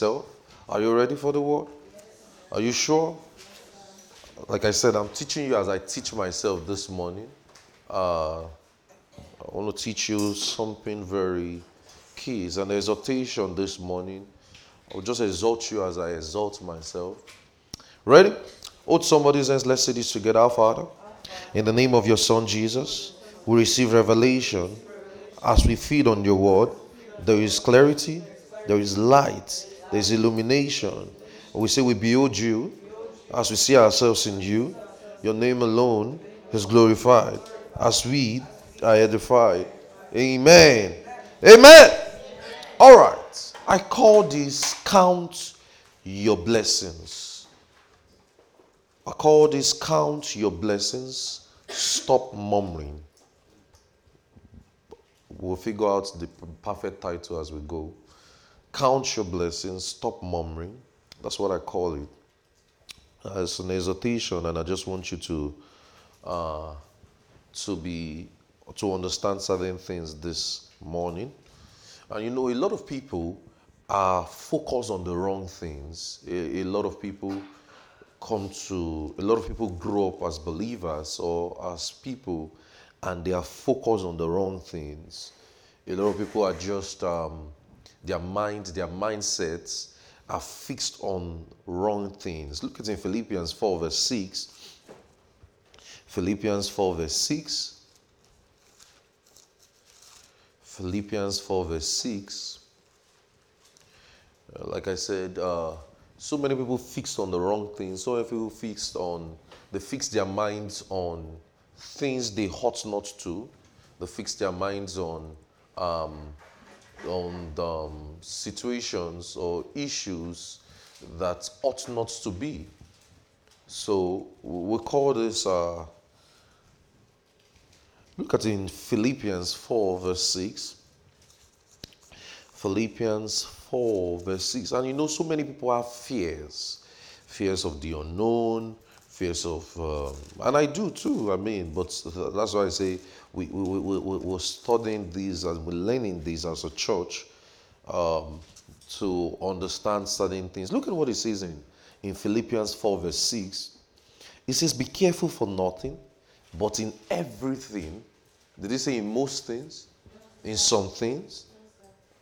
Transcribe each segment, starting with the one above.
So, are you ready for the word? Are you sure? Like I said, I'm teaching you as I teach myself this morning. Uh, I want to teach you something very key. It's an exhortation this morning. I'll just exhort you as I exalt myself. Ready? Hold somebody's hands. Let's say this together. Our Father, in the name of your Son Jesus, we receive revelation as we feed on your word. There is clarity, there is light, there is illumination. We say we behold you as we see ourselves in you. Your name alone is glorified as we are edified. Amen. Amen. All right. I call this count your blessings. I call this count your blessings. Stop murmuring. We'll figure out the perfect title as we go. Count your blessings. Stop murmuring. That's what I call it. It's an exhortation, and I just want you to uh, to be to understand certain things this morning. And you know, a lot of people are focused on the wrong things. A, a lot of people come to a lot of people grow up as believers or as people and they are focused on the wrong things. A lot of people are just, um, their minds, their mindsets are fixed on wrong things. Look at in Philippians 4, verse 6. Philippians 4, verse 6. Philippians 4, verse 6. Uh, like I said, uh, so many people fixed on the wrong things. So many people fixed on, they fix their minds on things they ought not to. They fix their minds on um, on um, situations or issues that ought not to be. So we call this. Uh, look at in Philippians four verse six. Philippians 4, verse 6. And you know, so many people have fears fears of the unknown, fears of, um, and I do too, I mean, but that's why I say we, we, we, we, we're studying these and we're learning these as a church um, to understand certain things. Look at what it says in, in Philippians 4, verse 6. It says, Be careful for nothing, but in everything. Did it say in most things? In some things?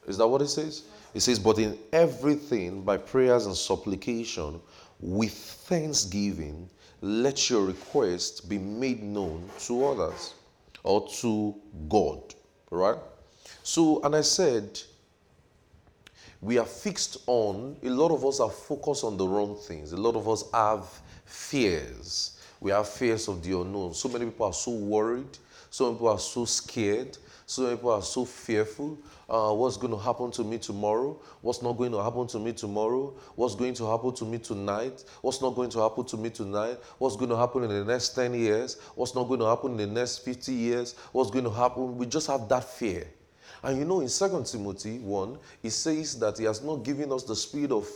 Is that what it says? It says, But in everything, by prayers and supplication, with thanksgiving, let your request be made known to others or to God. Right? So, and I said, we are fixed on, a lot of us are focused on the wrong things. A lot of us have fears. We have fears of the unknown. So many people are so worried. So people are so scared. So people are so fearful. Uh, what's going to happen to me tomorrow? What's not going to happen to me tomorrow? What's going to happen to me tonight? What's not going to happen to me tonight? What's going to happen in the next 10 years? What's not going to happen in the next 50 years? What's going to happen? We just have that fear. And you know, in 2 Timothy 1, it says that He has not given us the spirit of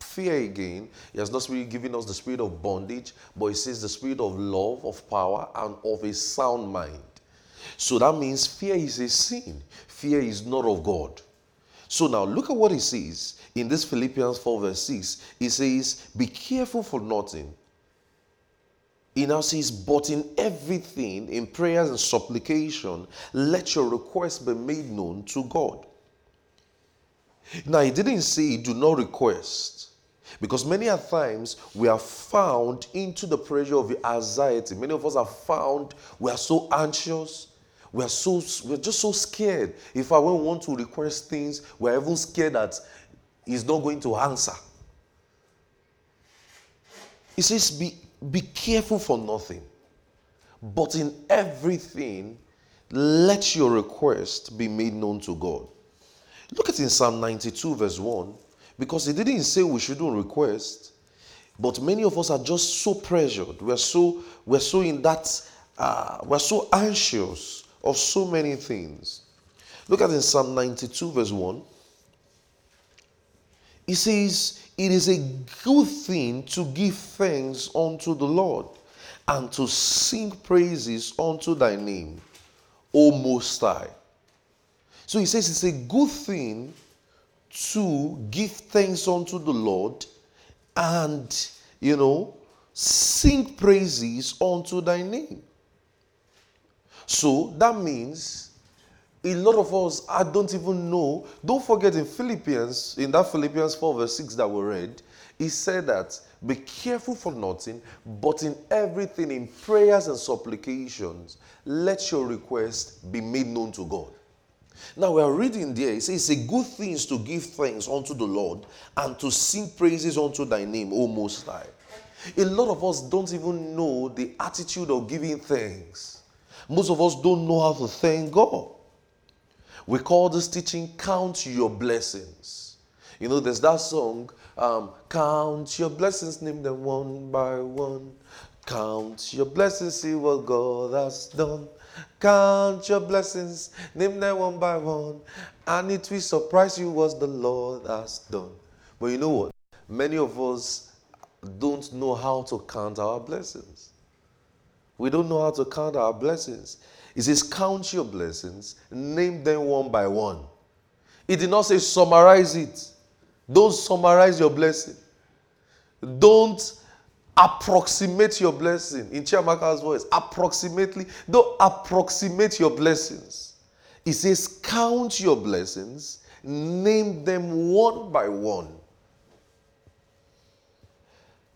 fear again. He has not given us the spirit of bondage, but He says the spirit of love, of power, and of a sound mind. So that means fear is a sin. Fear is not of God. So now look at what he says in this Philippians 4, verse 6. He says, Be careful for nothing. He now says, But in everything, in prayers and supplication, let your requests be made known to God. Now, he didn't say, Do not request. Because many a times we are found into the pressure of anxiety. Many of us are found, we are so anxious, we are so we're just so scared. If I want to request things, we're even scared that he's not going to answer. He says, be, be careful for nothing, but in everything, let your request be made known to God. Look at in Psalm 92, verse 1, because he didn't say we shouldn't request, but many of us are just so pressured. We're so, we're so in that, uh, we're so anxious of so many things. Look at in Psalm 92, verse 1. He says, It is a good thing to give thanks unto the Lord and to sing praises unto thy name, O Most High. So he says it's a good thing to give thanks unto the Lord and, you know, sing praises unto thy name. So that means a lot of us, I don't even know. Don't forget in Philippians, in that Philippians 4, verse 6 that we read, he said that be careful for nothing, but in everything, in prayers and supplications, let your request be made known to God. Now we are reading there, it says, It's a good thing to give thanks unto the Lord and to sing praises unto thy name, O Most High. A lot of us don't even know the attitude of giving thanks. Most of us don't know how to thank God. We call this teaching Count Your Blessings. You know, there's that song, um, Count Your Blessings, name them one by one. Count your blessings, see what God has done. Count your blessings, name them one by one. And it will surprise you what the Lord has done. But you know what? Many of us don't know how to count our blessings. We don't know how to count our blessings. He says, Count your blessings, name them one by one. He did not say summarize it. Don't summarize your blessing. Don't approximate your blessing. In Chiamaka's voice, approximately. Don't approximate your blessings. He says, Count your blessings, name them one by one.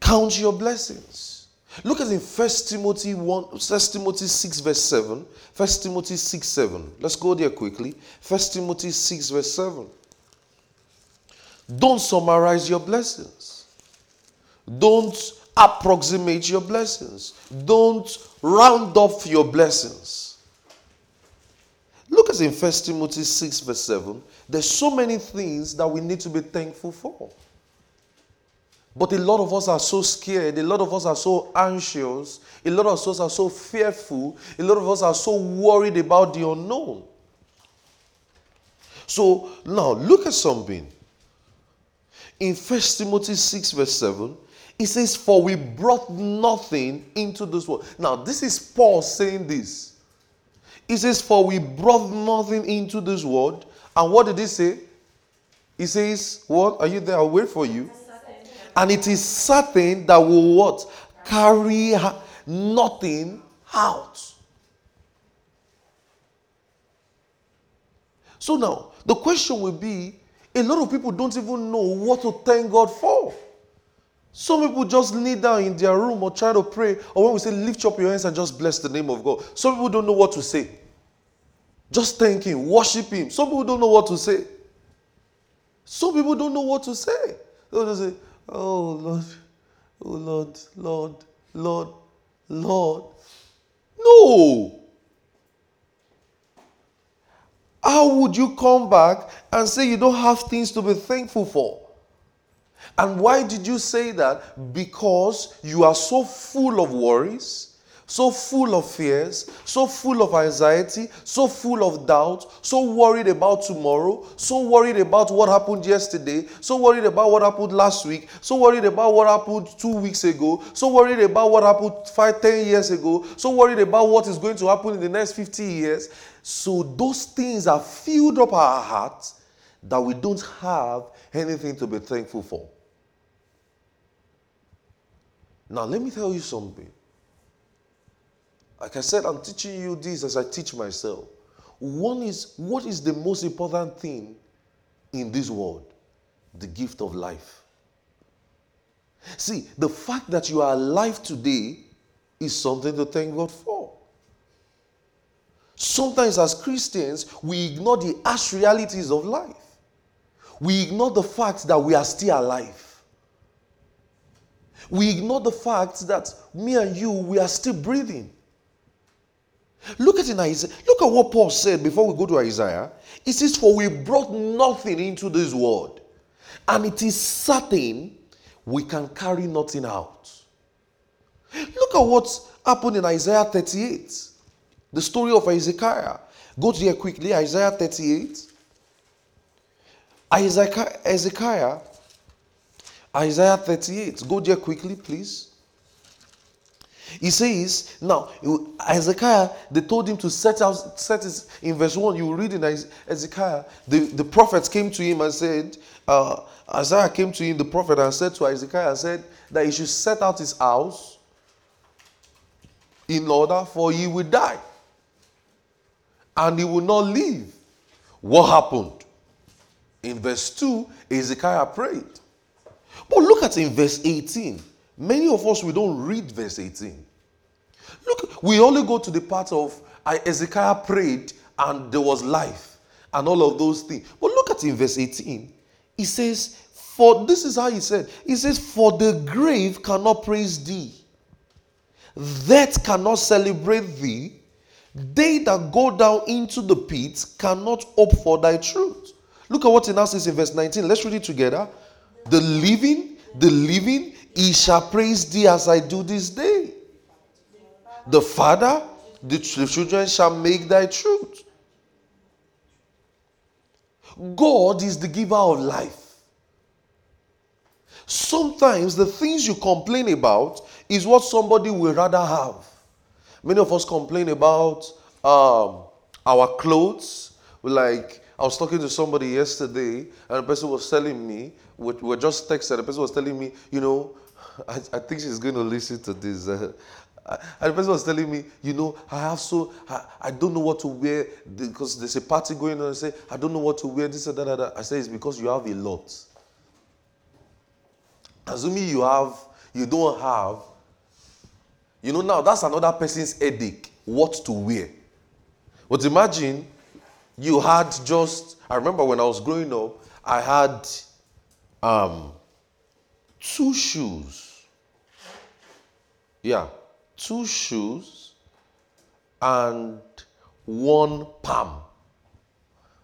Count your blessings. Look at in 1 Timothy 1, 1 Timothy 6, verse 7. 1 Timothy 6, 7. Let's go there quickly. 1 Timothy 6, verse 7. Don't summarize your blessings. Don't approximate your blessings. Don't round off your blessings. Look at in 1 Timothy 6, verse 7. There's so many things that we need to be thankful for. But a lot of us are so scared, a lot of us are so anxious, a lot of us are so fearful, a lot of us are so worried about the unknown. So now look at something. In 1 Timothy 6, verse 7, it says, For we brought nothing into this world. Now, this is Paul saying this. He says, For we brought nothing into this world. And what did he say? He says, What? Are you there? I'll wait for you. And it is certain that will what? Carry nothing out. So now, the question will be a lot of people don't even know what to thank God for. Some people just kneel down in their room or try to pray, or when we say lift up your hands and just bless the name of God, some people don't know what to say. Just thank Him, worship Him. Some people don't know what to say. Some people don't know what to say. They'll just say, Oh Lord, oh Lord, Lord, Lord, Lord. No. How would you come back and say you don't have things to be thankful for? And why did you say that? Because you are so full of worries so full of fears, so full of anxiety, so full of doubt, so worried about tomorrow, so worried about what happened yesterday, so worried about what happened last week, so worried about what happened two weeks ago, so worried about what happened five, ten years ago, so worried about what is going to happen in the next 50 years. So those things are filled up our hearts that we don't have anything to be thankful for. Now, let me tell you something. Like I said, I'm teaching you this as I teach myself. One is what is the most important thing in this world? The gift of life. See, the fact that you are alive today is something to thank God for. Sometimes, as Christians, we ignore the harsh realities of life. We ignore the fact that we are still alive. We ignore the fact that me and you, we are still breathing. Look at in Isaiah. Look at what Paul said before we go to Isaiah. He says, For we brought nothing into this world, and it is certain we can carry nothing out. Look at what happened in Isaiah 38. The story of Ezekiah. Go to here quickly, Isaiah 38. Isaiah, Isaiah 38. Go there quickly, please. He says, now, Hezekiah, they told him to set out, set his, in verse 1, you read in Hezekiah, the, the prophets came to him and said, uh, Isaiah came to him, the prophet, and said to Hezekiah, said that he should set out his house in order for he will die. And he will not live. What happened? In verse 2, Hezekiah prayed. But look at in verse 18. Many of us, we don't read verse 18. Look, we only go to the part of Hezekiah prayed and there was life and all of those things. But look at in verse 18. He says, For this is how he said, He says, For the grave cannot praise thee, death cannot celebrate thee, they that go down into the pit cannot hope for thy truth. Look at what he now says in verse 19. Let's read it together. The living, the living, he shall praise thee as I do this day. The Father, the children shall make thy truth. God is the giver of life. Sometimes the things you complain about is what somebody would rather have. Many of us complain about um, our clothes. Like, I was talking to somebody yesterday, and the person was telling me, we were just texting, the person was telling me, you know, I, I think she's going to listen to this. Uh, and the person was telling me, you know, I have so, I, I don't know what to wear because there's a party going on. I say, I don't know what to wear, this and that, that. I say, it's because you have a lot. Assuming you have, you don't have, you know, now that's another person's headache, what to wear. But imagine you had just, I remember when I was growing up, I had um, two shoes. Yeah, two shoes and one palm.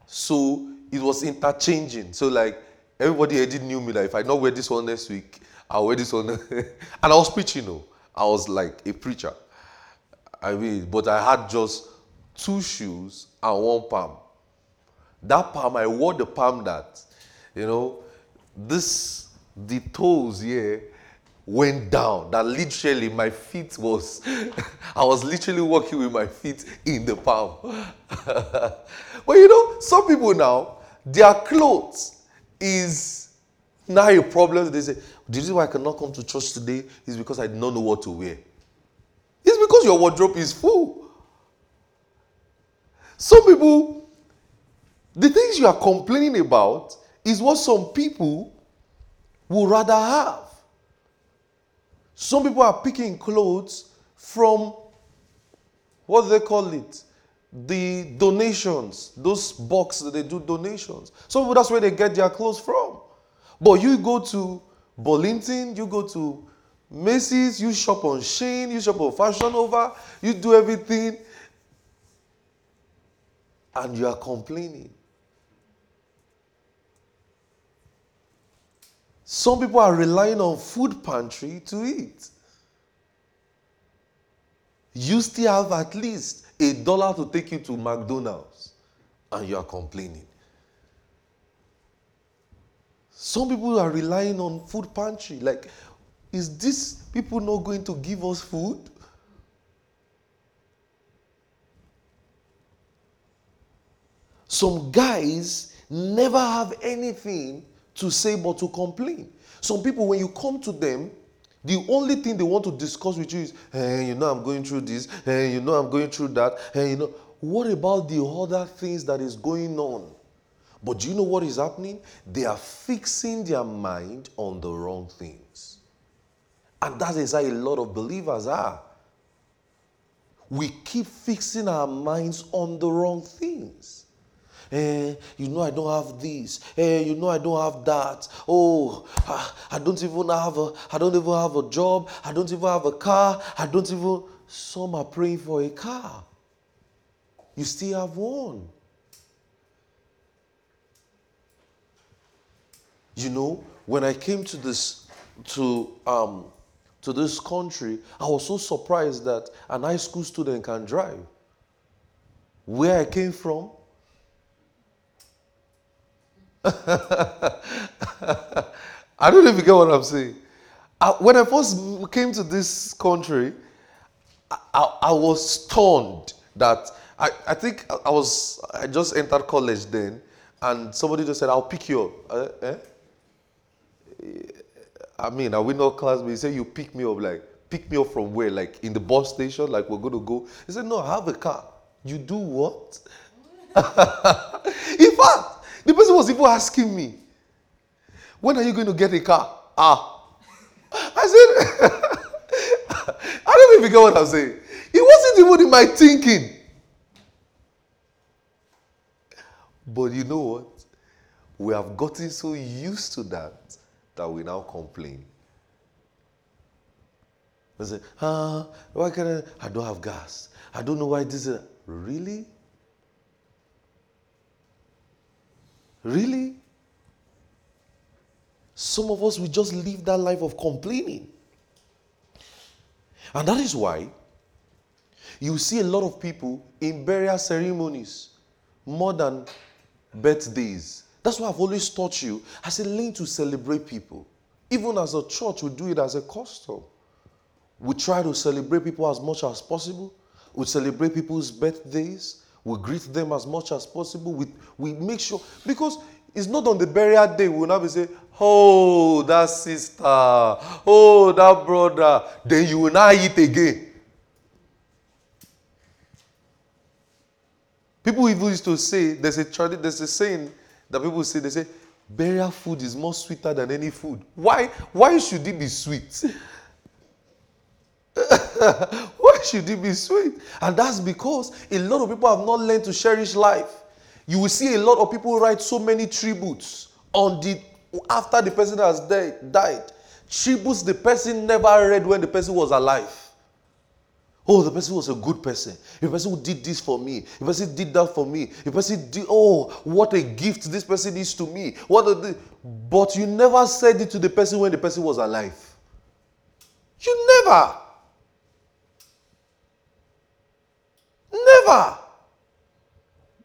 So it was interchanging. So like everybody already knew me that if I not wear this one next week, I'll wear this one. and I was preaching, you know. I was like a preacher. I mean, but I had just two shoes and one palm. That palm, I wore the palm that, you know, this, the toes here went down. That literally my feet was, I was literally walking with my feet in the palm. but you know, some people now, their clothes is now a problem. They say, the reason why I cannot come to church today is because I do not know what to wear. It's because your wardrobe is full. Some people the things you are complaining about is what some people would rather have. Some people are picking clothes from what do they call it? The donations, those boxes that they do donations. Some people that's where they get their clothes from. But you go to Burlington, you go to Macy's, you shop on Shein, you shop on Fashion Nova, you do everything, and you are complaining. Some people are relying on food pantry to eat. You still have at least a dollar to take you to McDonald's and you are complaining. Some people are relying on food pantry. Like, is this people not going to give us food? Some guys never have anything to say but to complain. Some people, when you come to them, the only thing they want to discuss with you is, hey, you know, I'm going through this, hey, you know, I'm going through that, hey, you know. What about the other things that is going on? But do you know what is happening? They are fixing their mind on the wrong things. And that is how a lot of believers are. We keep fixing our minds on the wrong things. Eh, you know I don't have this. Eh, you know I don't have that. Oh, I, I don't even have a I don't even have a job. I don't even have a car. I don't even some are praying for a car. You still have one. You know, when I came to this to um to this country, I was so surprised that an high school student can drive. Where I came from, I don't know if you get what I'm saying. I, when I first came to this country, I, I, I was stunned that I, I think I was I just entered college then, and somebody just said, "I'll pick you up." Uh, eh? I mean, are we not classmates? He said, "You pick me up, like pick me up from where? Like in the bus station? Like we're gonna go?" He said, "No, I have a car." You do what? in fact, the person was even asking me, "When are you going to get a car?" Ah, I said, "I don't even get what I'm saying." It wasn't even in my thinking. But you know what? We have gotten so used to that that we now complain. I say, ah, why can't I? I don't have gas. I don't know why this is. Really? Really? Some of us, we just live that life of complaining. And that is why you see a lot of people in burial ceremonies more than birthdays. That's why I've always taught you. I said, learn to celebrate people. Even as a church, we do it as a custom. We try to celebrate people as much as possible. We celebrate people's birthdays. We greet them as much as possible. We, we make sure, because it's not on the burial day we will not be saying, Oh, that sister, oh, that brother. Then you will not eat again. People even used to say, there's a there's a saying that people say, they say, burial food is more sweeter than any food. Why? Why should it be sweet? Should it be sweet? And that's because a lot of people have not learned to cherish life. You will see a lot of people write so many tributes on the after the person has died. Tributes the person never read when the person was alive. Oh, the person was a good person. The person who did this for me. The person did that for me. The person did, oh, what a gift this person is to me. What but you never said it to the person when the person was alive. You never. Never.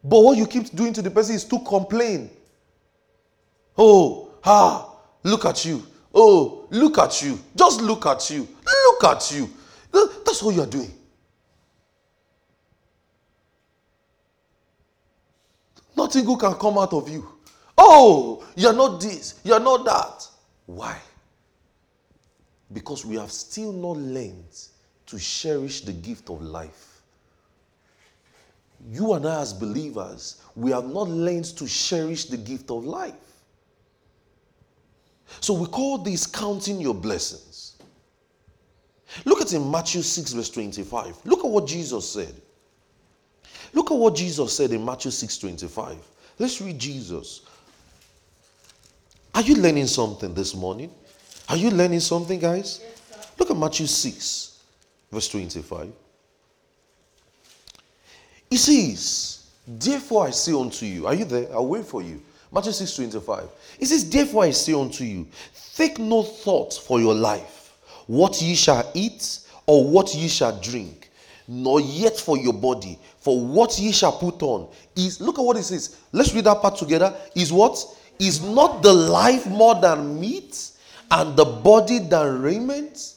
But what you keep doing to the person is to complain. Oh, ah, look at you. Oh, look at you. Just look at you. Look at you. That's all you are doing. Nothing good can come out of you. Oh, you're not this, you're not that. Why? Because we have still not learned to cherish the gift of life. You and I, as believers, we have not learned to cherish the gift of life. So we call this counting your blessings. Look at in Matthew 6, verse 25. Look at what Jesus said. Look at what Jesus said in Matthew 6, 25. Let's read Jesus. Are you learning something this morning? Are you learning something, guys? Yes, Look at Matthew 6, verse 25. He says, Therefore I say unto you, are you there? I'll wait for you. Matthew 6, 25. He says, Therefore I say unto you, take no thought for your life what ye shall eat or what ye shall drink, nor yet for your body, for what ye shall put on. Is look at what it says. Let's read that part together. Is what? Is not the life more than meat, and the body than raiment?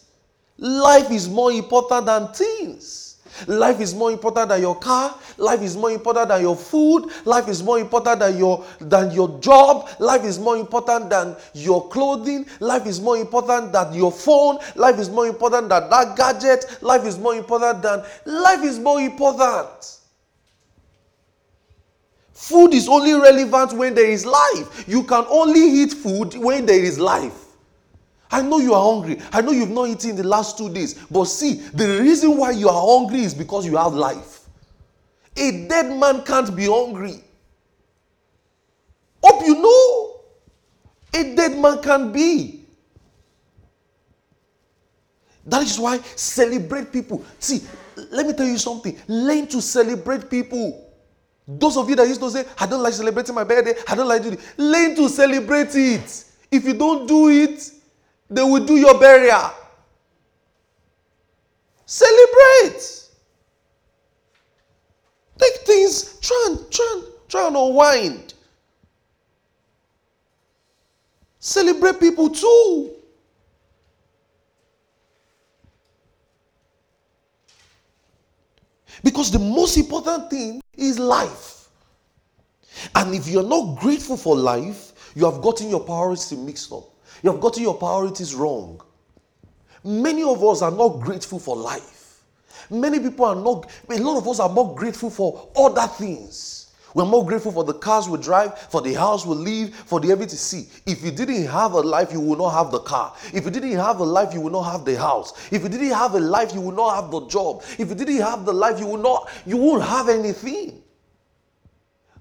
Life is more important than things. Life is more important than your car. Life is more important than your food. Life is more important than your than your job. Life is more important than your clothing. Life is more important than your phone. Life is more important than that gadget. Life is more important than life is more important. Food is only relevant when there is life. You can only eat food when there is life. I know you are hungry. I know you've not eaten in the last two days. But see, the reason why you are hungry is because you have life. A dead man can't be hungry. Hope you know. A dead man can't be. That is why celebrate people. See, let me tell you something. Learn to celebrate people. Those of you that used to say, I don't like celebrating my birthday, I don't like doing it. Learn to celebrate it. If you don't do it, they will do your burial. Celebrate. Take things, try and, try and, try and unwind. Celebrate people too. Because the most important thing is life. And if you're not grateful for life, you have gotten your priorities mixed up. You have gotten your priorities wrong. Many of us are not grateful for life. Many people are not, a lot of us are more grateful for other things. We're more grateful for the cars we drive, for the house we live, for the everything. See, if you didn't have a life, you will not have the car. If you didn't have a life, you will not have the house. If you didn't have a life, you will not have the job. If you didn't have the life, you will not, you won't have anything.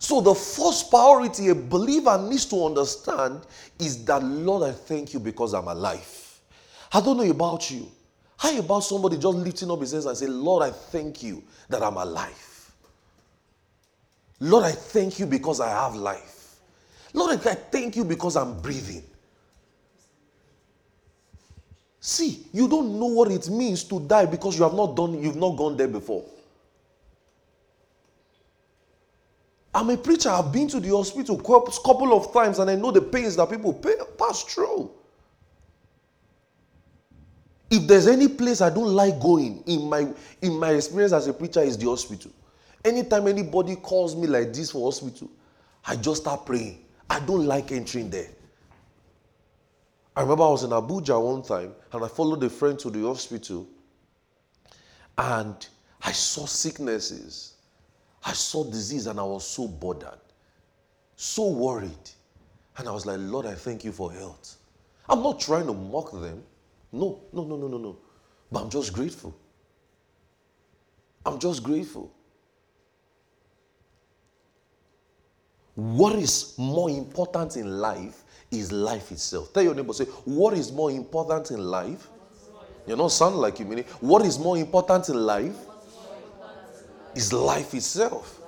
So the first priority a believer needs to understand is that Lord, I thank you because I'm alive. I don't know about you. How about somebody just lifting up his hands and say, Lord, I thank you that I'm alive. Lord, I thank you because I have life. Lord, I thank you because I'm breathing. See, you don't know what it means to die because you have not done, you've not gone there before. I'm a preacher. I've been to the hospital a couple of times and I know the pains that people pay, pass through. If there's any place I don't like going in my in my experience as a preacher is the hospital. Anytime anybody calls me like this for hospital, I just start praying. I don't like entering there. I remember I was in Abuja one time and I followed a friend to the hospital and I saw sicknesses. I saw disease and I was so bothered, so worried. And I was like, Lord, I thank you for health. I'm not trying to mock them. No, no, no, no, no, no. But I'm just grateful. I'm just grateful. What is more important in life is life itself. Tell your neighbor, say, what is more important in life? You don't sound like you mean it. What is more important in life is life itself.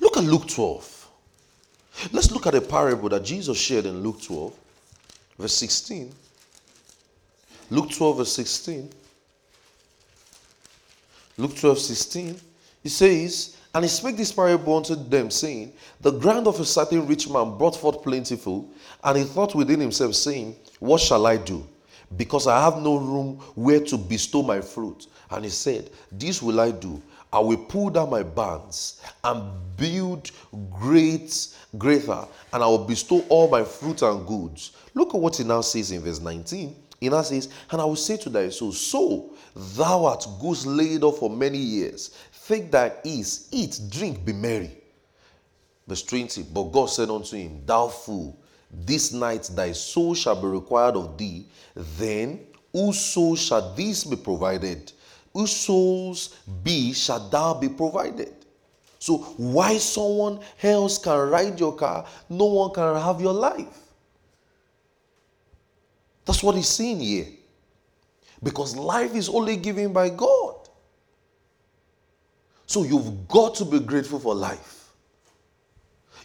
Look at Luke 12. Let's look at a parable that Jesus shared in Luke 12, verse 16. Luke 12, verse 16. Luke 12, 16. He says, and he spake this parable unto them, saying, The ground of a certain rich man brought forth plentiful, and he thought within himself, saying, What shall I do? Because I have no room where to bestow my fruit. And he said, This will I do. I will pull down my barns and build great, greater, and I will bestow all my fruit and goods. Look at what he now says in verse 19. He now says, And I will say to thy soul, So thou art goods laid up for many years. Take thy ease, eat, drink, be merry. Verse 20 But God said unto him, Thou fool, this night thy soul shall be required of thee. Then whose soul shall this be provided? Whose souls be shall thou be provided? So why someone else can ride your car, no one can have your life. That's what he's saying here. Because life is only given by God. So you've got to be grateful for life.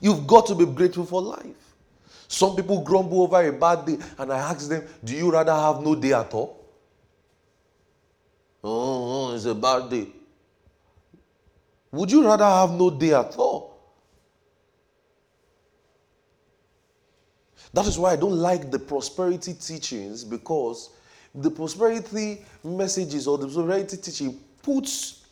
You've got to be grateful for life. Some people grumble over a bad day, and I ask them, Do you rather have no day at all? Oh, oh, it's a bad day. Would you rather have no day at all? That is why I don't like the prosperity teachings because the prosperity messages or the prosperity teaching puts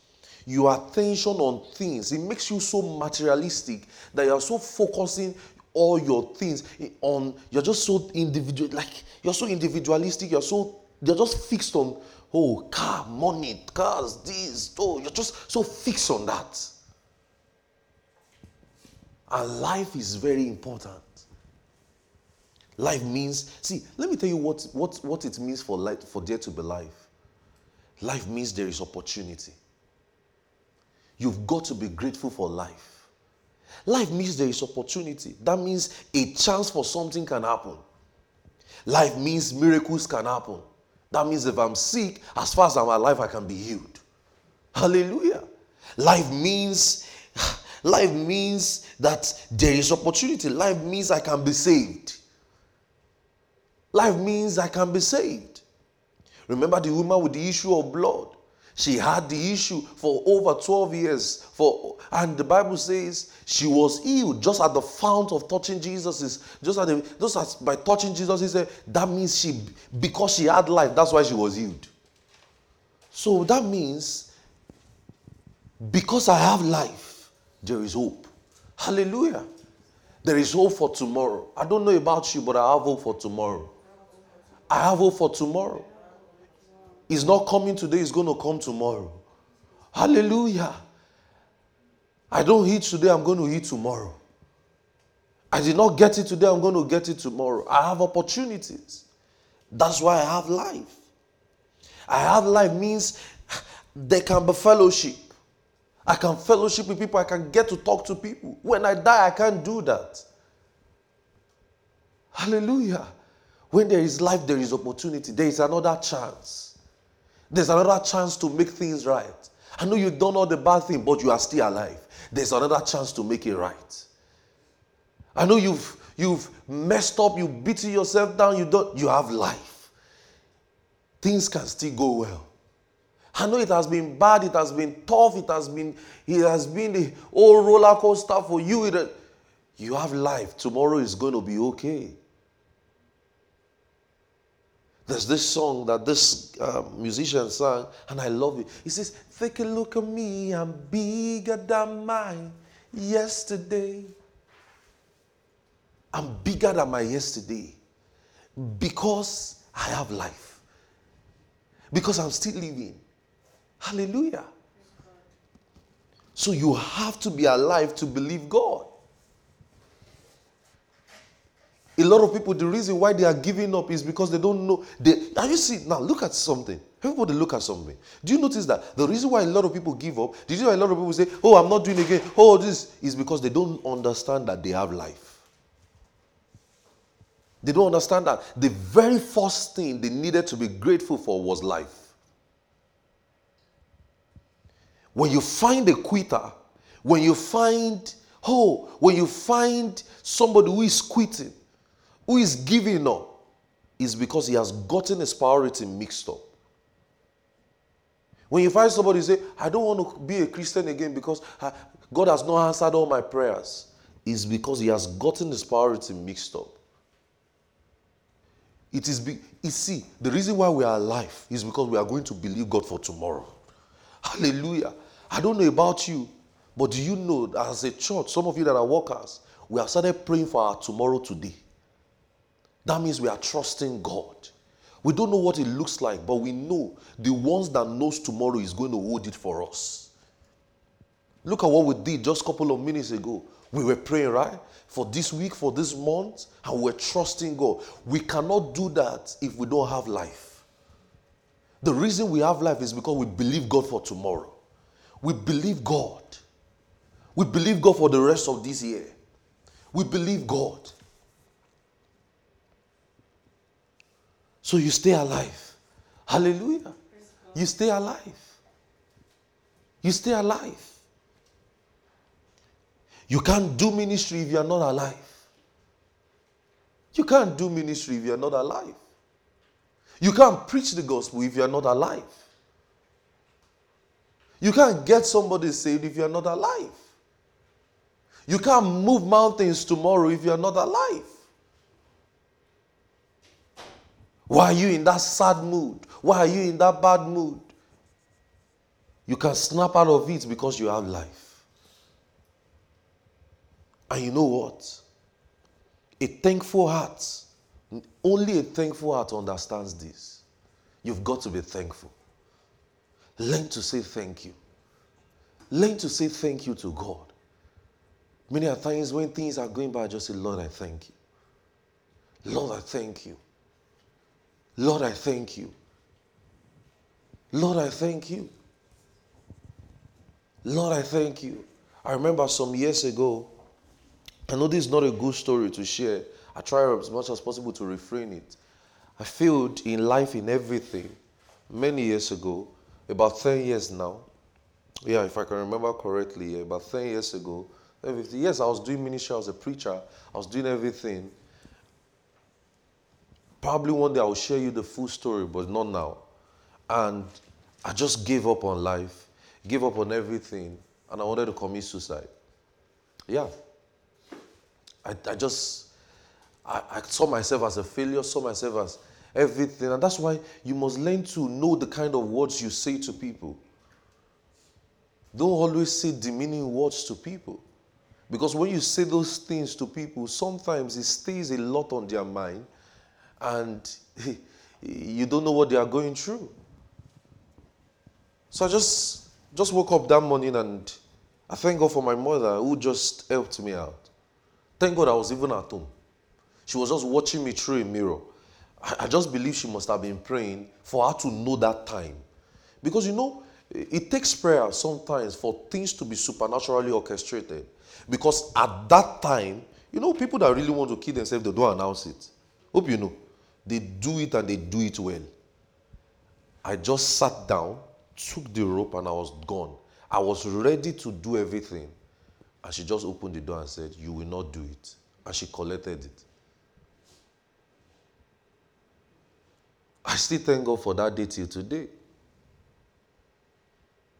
your attention on things. It makes you so materialistic that you're so focusing all your things on you're just so individual like you're so individualistic you're so they're just fixed on oh car money cars this oh you're just so fixed on that. And life is very important. Life means see let me tell you what what what it means for life for there to be life. Life means there is opportunity. You've got to be grateful for life. Life means there is opportunity. That means a chance for something can happen. Life means miracles can happen. That means if I'm sick, as far as I'm alive, I can be healed. Hallelujah. Life means life means that there is opportunity. Life means I can be saved. Life means I can be saved. Remember the woman with the issue of blood? She had the issue for over 12 years. For and the Bible says she was healed just at the fount of touching Jesus. Is just at the, just as by touching Jesus, he said that means she because she had life, that's why she was healed. So that means Because I have life, there is hope. Hallelujah. There is hope for tomorrow. I don't know about you, but I have hope for tomorrow. I have hope for tomorrow. It's not coming today, it's going to come tomorrow. Hallelujah. I don't eat today, I'm going to eat tomorrow. I did not get it today, I'm going to get it tomorrow. I have opportunities. That's why I have life. I have life means there can be fellowship. I can fellowship with people, I can get to talk to people. When I die, I can't do that. Hallelujah. When there is life, there is opportunity. There is another chance. There's another chance to make things right. I know you've done all the bad thing, but you are still alive. There's another chance to make it right. I know you've you've messed up, you've beaten yourself down, you don't you have life. Things can still go well. I know it has been bad, it has been tough, it has been it has been a whole roller coaster for you. You have life. Tomorrow is going to be okay. There's this song that this uh, musician sang, and I love it. He says, Take a look at me, I'm bigger than my yesterday. I'm bigger than my yesterday because I have life, because I'm still living. Hallelujah. So you have to be alive to believe God. A lot of people, the reason why they are giving up is because they don't know. They, have you see Now, look at something. Everybody look at something. Do you notice that the reason why a lot of people give up, the reason why a lot of people say, oh, I'm not doing again, oh, this is because they don't understand that they have life. They don't understand that the very first thing they needed to be grateful for was life. When you find a quitter, when you find, oh, when you find somebody who is quitting, who is giving up is because he has gotten his priority mixed up. When you find somebody say, I don't want to be a Christian again because ah, God has not answered all my prayers, is because he has gotten his priority mixed up. It is, be, you see, the reason why we are alive is because we are going to believe God for tomorrow. Hallelujah. I don't know about you, but do you know as a church, some of you that are workers, we have started praying for our tomorrow today. That means we are trusting God. We don't know what it looks like, but we know the ones that knows tomorrow is going to hold it for us. Look at what we did just a couple of minutes ago. We were praying, right? For this week, for this month, and we're trusting God. We cannot do that if we don't have life. The reason we have life is because we believe God for tomorrow. We believe God. We believe God for the rest of this year. We believe God. So you stay alive. Hallelujah. You stay alive. You stay alive. You can't do ministry if you are not alive. You can't do ministry if you are not alive. You can't preach the gospel if you are not alive. You can't get somebody saved if you are not alive. You can't move mountains tomorrow if you are not alive. Why are you in that sad mood? Why are you in that bad mood? You can snap out of it because you have life. And you know what? A thankful heart, only a thankful heart understands this. You've got to be thankful. Learn to say thank you. Learn to say thank you to God. Many times when things are going bad, just say, Lord, I thank you. Lord, I thank you. Lord, I thank you. Lord, I thank you. Lord, I thank you. I remember some years ago, I know this is not a good story to share. I try as much as possible to refrain it. I failed in life in everything many years ago, about 10 years now. Yeah, if I can remember correctly, about 10 years ago. Yes, I was doing ministry, I was a preacher, I was doing everything. Probably one day I'll share you the full story, but not now. And I just gave up on life, gave up on everything, and I wanted to commit suicide. Yeah. I, I just, I, I saw myself as a failure, saw myself as everything. And that's why you must learn to know the kind of words you say to people. Don't always say demeaning words to people. Because when you say those things to people, sometimes it stays a lot on their mind and you don't know what they are going through. So I just just woke up that morning and I thank God for my mother who just helped me out. Thank God I was even at home. She was just watching me through a mirror. I, I just believe she must have been praying for her to know that time. Because you know, it takes prayer sometimes for things to be supernaturally orchestrated. Because at that time, you know, people that really want to kill themselves, they don't announce it. Hope you know. They do it and they do it well. I just sat down, took the rope, and I was gone. I was ready to do everything. And she just opened the door and said, You will not do it. And she collected it. I still thank God for that day till today.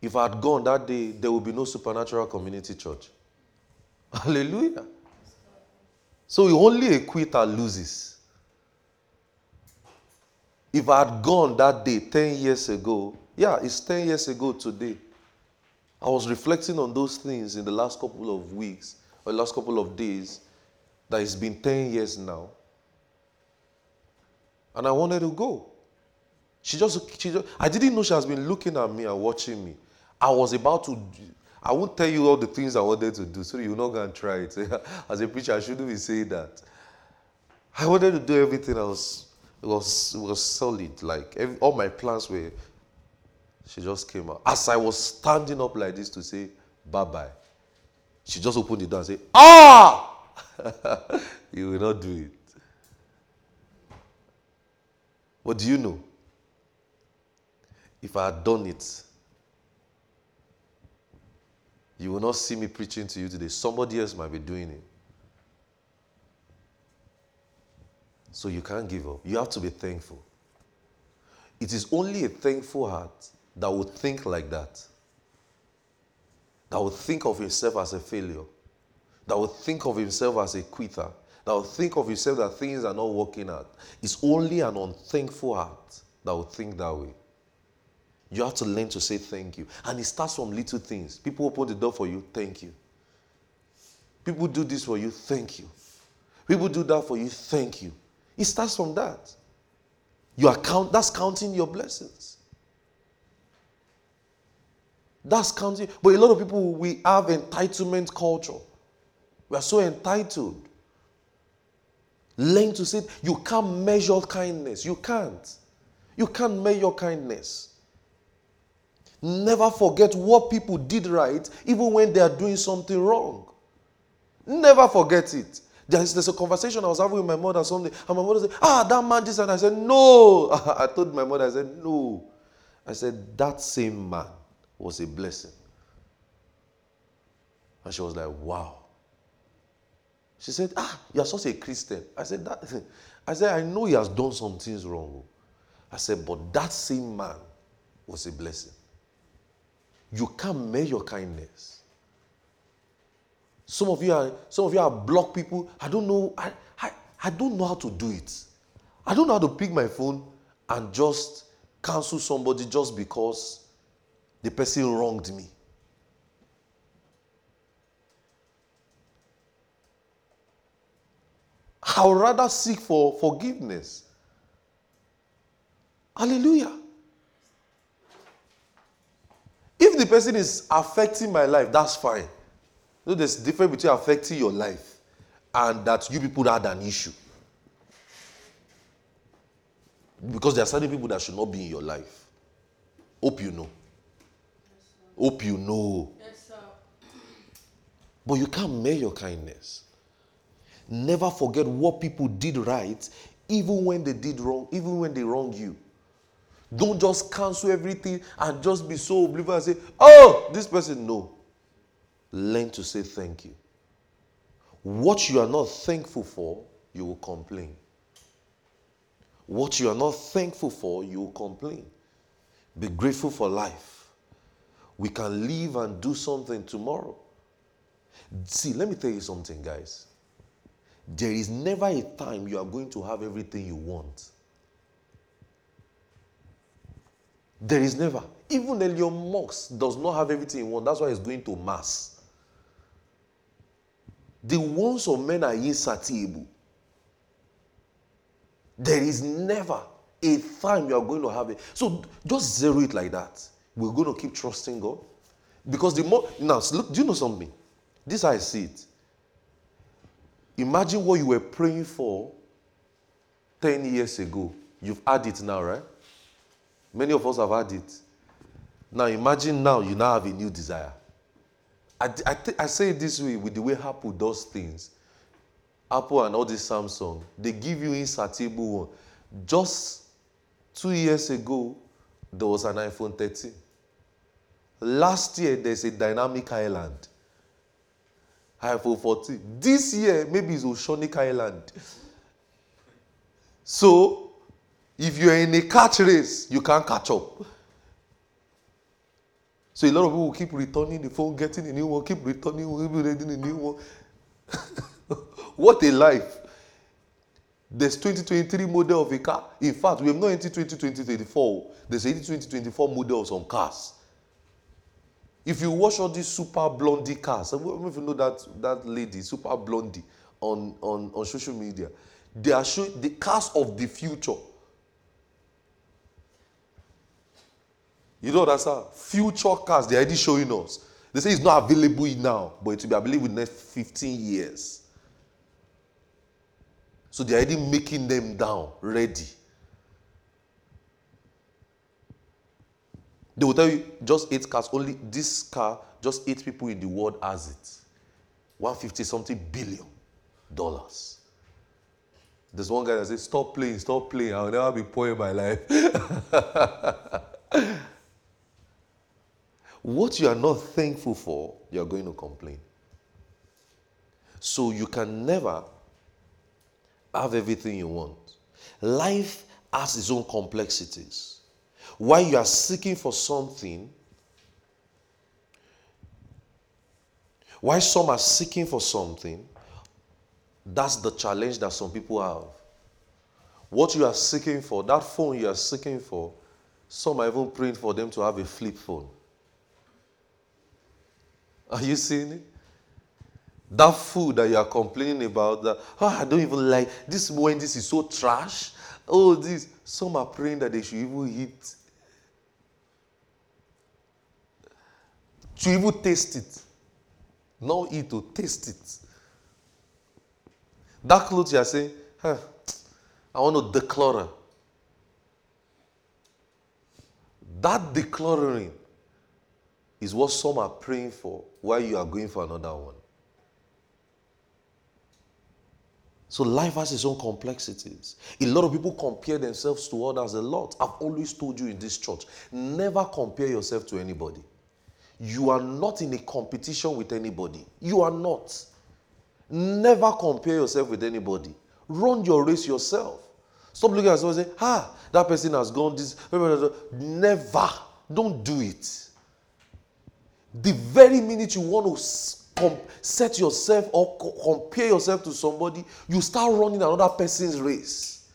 If I had gone that day, there would be no supernatural community church. Hallelujah. So we only a quitter loses. If I had gone that day 10 years ago, yeah, it's 10 years ago today. I was reflecting on those things in the last couple of weeks or last couple of days that it's been 10 years now. And I wanted to go. She just, she just, I didn't know she has been looking at me and watching me. I was about to, I won't tell you all the things I wanted to do, so you're not going to try it. As a preacher, I shouldn't be saying that. I wanted to do everything else. It was, it was solid. Like, every, all my plans were, she just came out. As I was standing up like this to say bye bye, she just opened the door and said, Ah! you will not do it. What do you know? If I had done it, you will not see me preaching to you today. Somebody else might be doing it. So you can't give up. You have to be thankful. It is only a thankful heart that would think like that. That would think of himself as a failure. That would think of himself as a quitter. That would think of himself that things are not working out. It's only an unthankful heart that would think that way. You have to learn to say thank you. And it starts from little things. People open the door for you, thank you. People do this for you, thank you. People do that for you, thank you. It starts from that. You are count, that's counting your blessings. That's counting. But a lot of people, we have entitlement culture. We are so entitled. Learn to say, you can't measure kindness. You can't. You can't measure kindness. Never forget what people did right, even when they are doing something wrong. Never forget it. There's, there's a conversation I was having with my mother Sunday, and my mother said, Ah, that man, this. And I said, No. I told my mother, I said, No. I said, That same man was a blessing. And she was like, Wow. She said, Ah, you're such a Christian. I said, that I said, I know he has done some things wrong. I said, but that same man was a blessing. You can't measure kindness. Some of you are some of you are block people. I don't know. I, I, I don't know how to do it. I don't know how to pick my phone and just cancel somebody just because the person wronged me. I would rather seek for forgiveness. Hallelujah. If the person is affecting my life, that's fine. You know, there's a difference between affecting your life and that you people had an issue. Because there are certain people that should not be in your life. Hope you know. Hope you know. Yes, but you can't measure your kindness. Never forget what people did right, even when they did wrong, even when they wronged you. Don't just cancel everything and just be so oblivious and say, oh, this person. No. Learn to say thank you. What you are not thankful for, you will complain. What you are not thankful for, you will complain. Be grateful for life. We can live and do something tomorrow. See, let me tell you something, guys. There is never a time you are going to have everything you want. There is never. Even Elon Musk does not have everything he wants. That's why he's going to Mars. The wants of men are insatiable. There is never a time you are going to have it. So just zero it like that. We're going to keep trusting God. Because the more now look, do you know something? This I see it. Imagine what you were praying for 10 years ago. You've had it now, right? Many of us have had it. Now imagine now you now have a new desire. I, th- I say it this way with the way Apple does things. Apple and all the Samsung, they give you insatiable one. Just two years ago, there was an iPhone 13. Last year, there's a dynamic island. iPhone 14. This year, maybe it's Oceanic Island. So, if you're in a catch race, you can't catch up. So a lot of people keep returning the phone, getting a new one, keep returning, getting a new one. what a life. There's 2023 model of a car. In fact, we have not entered 2024. There's 2024 model of some cars. If you watch all these super blondie cars, I don't know if you know that, that lady, super blondie, on, on, on social media, they are showing the cars of the future. You know that's a future cars they're already showing us. They say it's not available now, but it will be available in the next 15 years. So they're already making them down, ready. They will tell you just eight cars, only this car, just eight people in the world has it. 150 something billion dollars. There's one guy that says, Stop playing, stop playing. I'll never be poor in my life. what you are not thankful for, you are going to complain. So you can never have everything you want. Life has its own complexities. While you are seeking for something, while some are seeking for something, that's the challenge that some people have. What you are seeking for, that phone you are seeking for, some are even praying for them to have a flip phone. Are you seeing it? That food that you are complaining about, that oh, I don't even like this when this is so trash. Oh, this. Some are praying that they should even eat to even taste it. Not eat to taste it. That clothes you are saying, huh, I want to declare. That declaring is what some are praying for while you are going for another one. So life has its own complexities. A lot of people compare themselves to others a lot. I've always told you in this church, never compare yourself to anybody. You are not in a competition with anybody. You are not. Never compare yourself with anybody. Run your race yourself. Stop looking at someone and say, ah, that person has gone this. Never. Don't do it. The very minute you want to set yourself or compare yourself to somebody, you start running another person's race.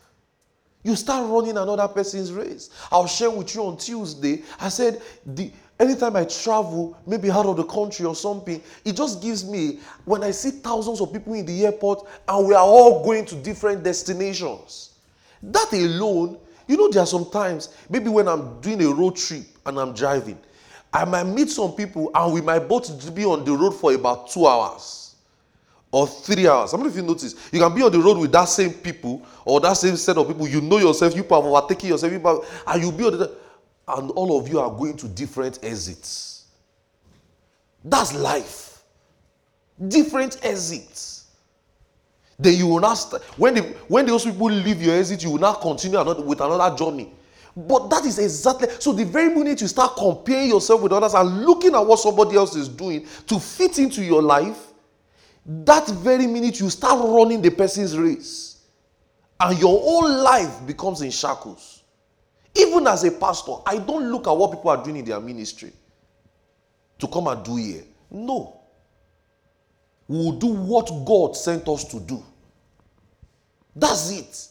You start running another person's race. I'll share with you on Tuesday. I said the Anytime I travel, maybe out of the country or something, it just gives me, when I see thousands of people in the airport and we are all going to different destinations, that alone, you know, there are some times, maybe when I'm doing a road trip and I'm driving, I might meet some people and we might both be on the road for about two hours or three hours. How many of you notice? You can be on the road with that same people or that same set of people. You know yourself, you have overtaken yourself, you have, and you'll be on the and all of you are going to different exits. That's life. Different exits. Then you will not when, the, when those people leave your exit, you will not continue another, with another journey. But that is exactly so. The very minute you start comparing yourself with others and looking at what somebody else is doing to fit into your life, that very minute you start running the person's race, and your whole life becomes in shackles. Even as a pastor, I don't look at what people are doing in their ministry to come and do here. No. We will do what God sent us to do. That's it.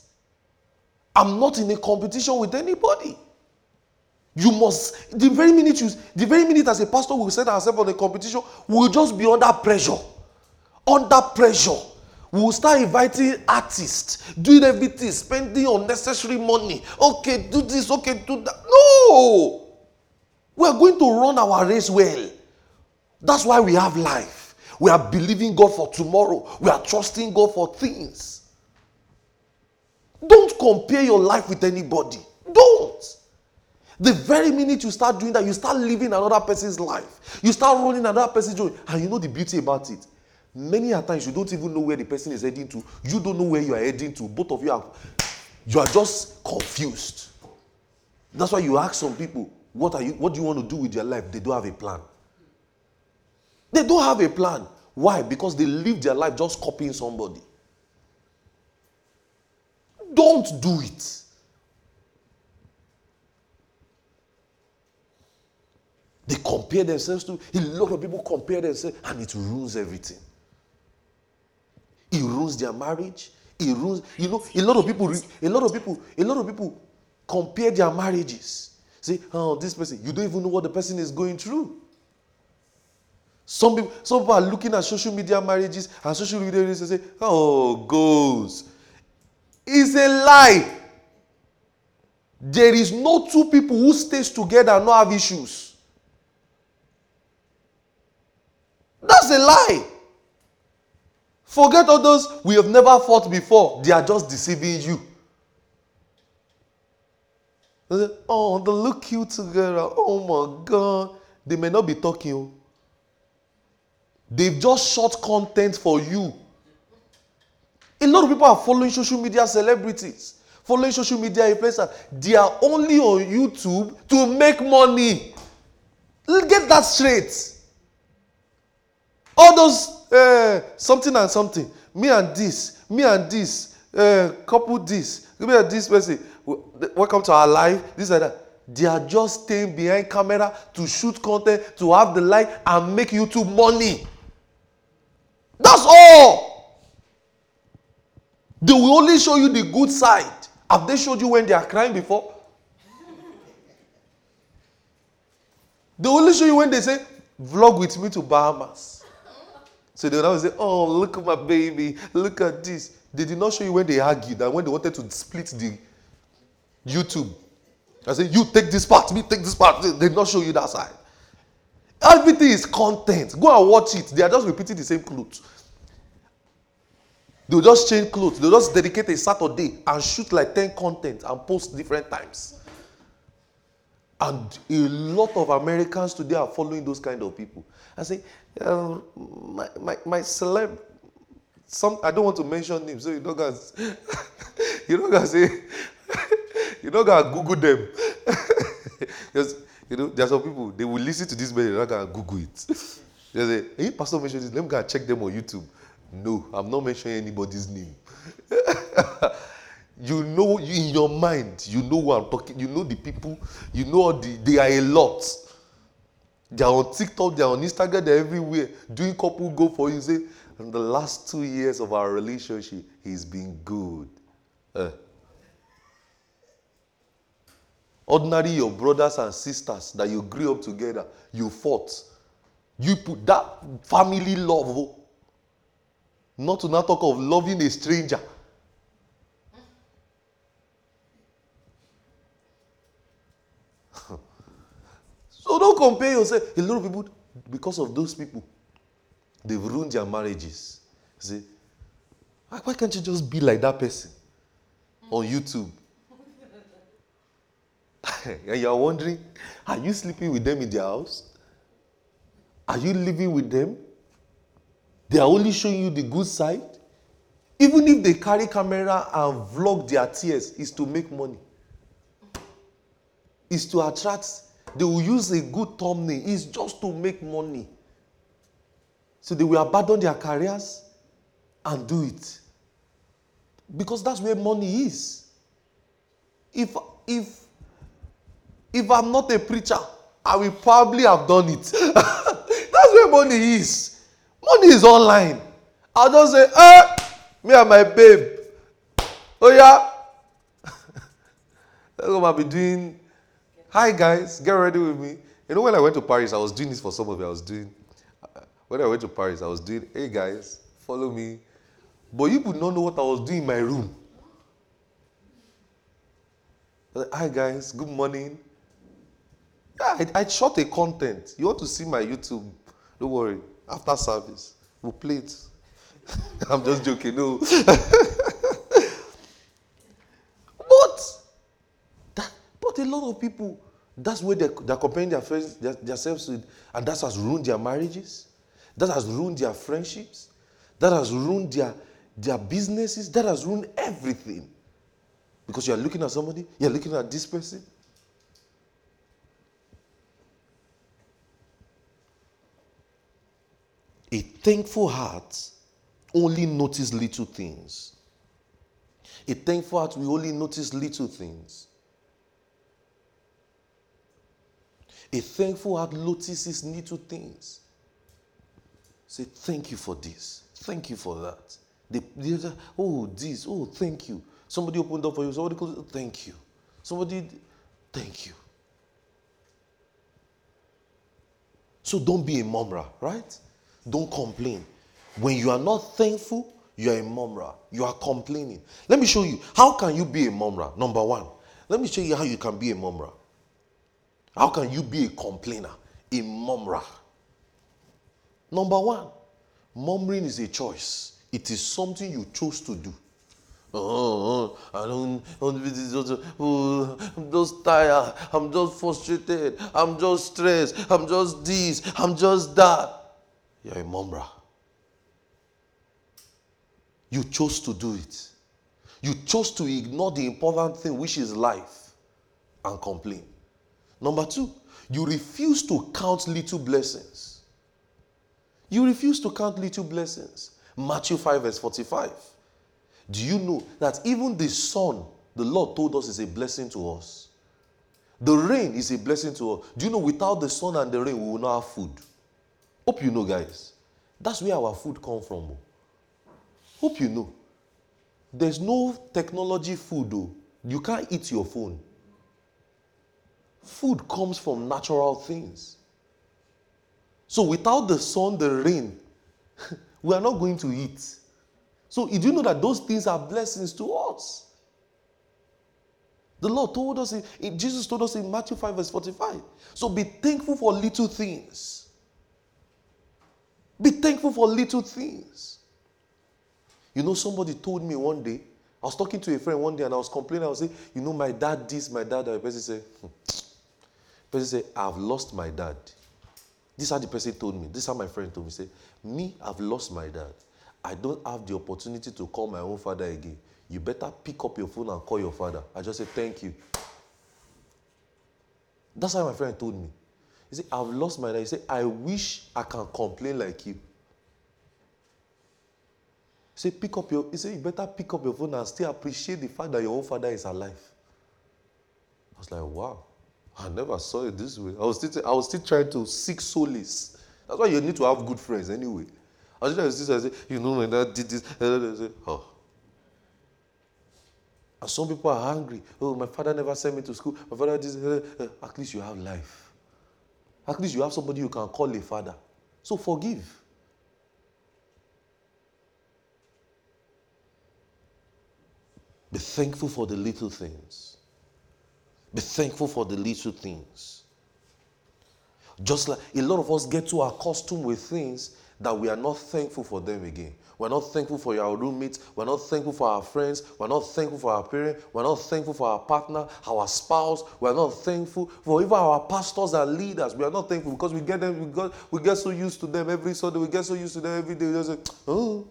I'm not in a competition with anybody. You must, the very minute you, the very minute as a pastor we set ourselves on a competition, we'll just be under pressure. Under pressure. We'll start inviting artists, doing everything, spending unnecessary money. Okay, do this, okay, do that. No! We're going to run our race well. That's why we have life. We are believing God for tomorrow. We are trusting God for things. Don't compare your life with anybody. Don't. The very minute you start doing that, you start living another person's life. You start running another person's journey. And you know the beauty about it. Many a times you don't even know where the person is heading to. You don't know where you are heading to. Both of you are you are just confused. That's why you ask some people, what are you what do you want to do with your life? They don't have a plan. They don't have a plan. Why? Because they live their life just copying somebody. Don't do it. They compare themselves to, a lot of people compare themselves and it ruins everything. It ruins their marriage. It ruins, you know, a lot of people, a lot of people, a lot of people compare their marriages. Say, oh, this person, you don't even know what the person is going through. Some people, some people are looking at social media marriages and social media and say, oh, goes. It's a lie. There is no two people who stays together and not have issues. That's a lie. Forget all those we have never fought before. They are just deceiving you. Oh, they look cute together. Oh my God. They may not be talking. Oh. They've just shot content for you. A lot of people are following social media celebrities, following social media influencers. They are only on YouTube to make money. Get that straight. All those uh, something and something, me and this, me and this, uh, couple this, me and this person, welcome to our life, this and that. They are just staying behind camera to shoot content, to have the light and make YouTube money. That's all. They will only show you the good side. Have they showed you when they are crying before? They only show you when they say, vlog with me to Bahamas. So they always say, Oh, look at my baby, look at this. They did not show you when they argued and when they wanted to split the YouTube. I said, You take this part, me take this part. They did not show you that side. Everything is content. Go and watch it. They are just repeating the same clothes. They'll just change clothes. They'll just dedicate a Saturday and shoot like 10 content and post different times. And a lot of Americans today are following those kind of people. I say, um, my, my, my celeb, some, I don't want to mention names, so you don't guys, you don't guys say, you don't gotta Google them. because, you know, there are some people, they will listen to this, but they're not gonna Google it. they say, hey, Pastor mentioned this, let me go and check them on YouTube. No, I'm not mentioning anybody's name. you know in your mind you know who i'm talking you know the people you know the they are a lot they are on tiktok they are on instagram they are everywhere doing couple go for you say in the last two years of our relationship he's been good uh. ordinary your brothers and sisters that you grew up together you fought you put that family love oh. Not to not talk of loving a stranger So don't compare yourself. A lot of people, because of those people, they've ruined their marriages. See, why can't you just be like that person on YouTube? and you're wondering, are you sleeping with them in their house? Are you living with them? They are only showing you the good side. Even if they carry camera and vlog their tears, is to make money. Is to attract they will use a good thumbnail. It's just to make money. So they will abandon their careers and do it. Because that's where money is. If if if I'm not a preacher, I will probably have done it. that's where money is. Money is online. I'll just say, eh, me and my babe. Oh yeah. That's what I'll be doing Hi guys, get ready with me. You know, when I went to Paris, I was doing this for some of you. I was doing, when I went to Paris, I was doing, hey guys, follow me. But you would not know what I was doing in my room. Hi guys, good morning. Yeah, I, I shot a content. You want to see my YouTube? Don't worry. After service, we'll play it. I'm just joking. No. but that, but a lot of people, that's where they're, they're comparing their friends, their, themselves with, and that has ruined their marriages. That has ruined their friendships. That has ruined their, their businesses. That has ruined everything. Because you're looking at somebody, you're looking at this person. A thankful heart only notice little things. A thankful heart will only notice little things. A thankful heart notices little things. Say, thank you for this. Thank you for that. They, they, oh, this. Oh, thank you. Somebody opened up for you. Somebody closed. Thank you. Somebody, thank you. So don't be a murmurer, right? Don't complain. When you are not thankful, you are a murmurer. You are complaining. Let me show you. How can you be a murmurer? Number one. Let me show you how you can be a murmurer. How can you be a complainer? A murmurer. Number one, murmuring is a choice. It is something you chose to do. Oh, I don't, I'm just tired. I'm just frustrated. I'm just stressed. I'm just this. I'm just that. You're a murmurer. You chose to do it. You chose to ignore the important thing, which is life, and complain. Number two, you refuse to count little blessings. You refuse to count little blessings. Matthew 5, verse 45. Do you know that even the sun, the Lord told us, is a blessing to us? The rain is a blessing to us. Do you know without the sun and the rain, we will not have food? Hope you know, guys. That's where our food comes from. Oh. Hope you know. There's no technology food though. You can't eat your phone. Food comes from natural things. So without the sun, the rain, we are not going to eat. So do you know that those things are blessings to us? The Lord told us, in, Jesus told us in Matthew 5, verse 45. So be thankful for little things. Be thankful for little things. You know, somebody told me one day, I was talking to a friend one day and I was complaining. I was saying, you know, my dad this, my dad that. The person said, hmm. person said, I've lost my dad. This is how the person told me. This is how my friend told me. Say, me, I've lost my dad. I don't have the opportunity to call my own father again. You better pick up your phone and call your father. I just said, thank you. That's how my friend told me. He said, I've lost my life. He said, I wish I can complain like you. He said, pick up your, he said, you better pick up your phone and still appreciate the fact that your own father is alive. I was like, wow, I never saw it this way. I was still, I was still trying to seek solace. That's why you need to have good friends anyway. I was trying to say, you know, my dad did this. Oh. And some people are angry. Oh, my father never sent me to school. My father did. At least you have life. At least you have somebody you can call a father. So forgive. Be thankful for the little things. Be thankful for the little things. Just like a lot of us get too accustomed with things that we are not thankful for them again. We're not thankful for our roommates. We're not thankful for our friends. We're not thankful for our parents. We're not thankful for our partner, our spouse. We're not thankful for even our pastors and leaders. We are not thankful because we get them, we, got, we get so used to them every Sunday. We get so used to them every day. We just say, oh,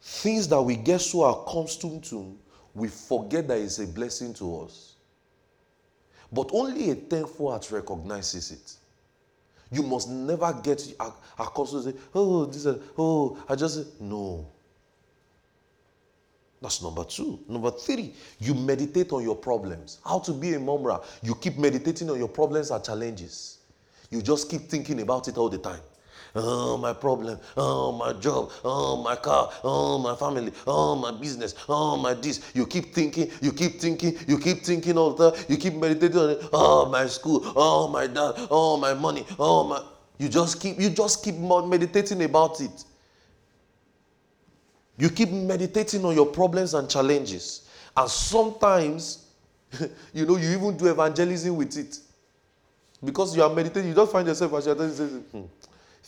things that we get so accustomed to, we forget that it's a blessing to us. But only a thankful heart recognizes it. You must never get accustomed to say, oh, this is, oh, I just, no. That's number two. Number three, you meditate on your problems. How to be a murmurer. You keep meditating on your problems and challenges. You just keep thinking about it all the time. Oh, my problem, oh, my job, oh, my car, oh, my family, oh, my business, oh, my this. You keep thinking, you keep thinking, you keep thinking all the time, you keep meditating on it, oh, my school, oh, my dad, oh, my money, oh, my. You just keep, you just keep meditating about it. You keep meditating on your problems and challenges. And sometimes, you know, you even do evangelism with it. Because you are meditating, you don't find yourself as you're saying, hmm,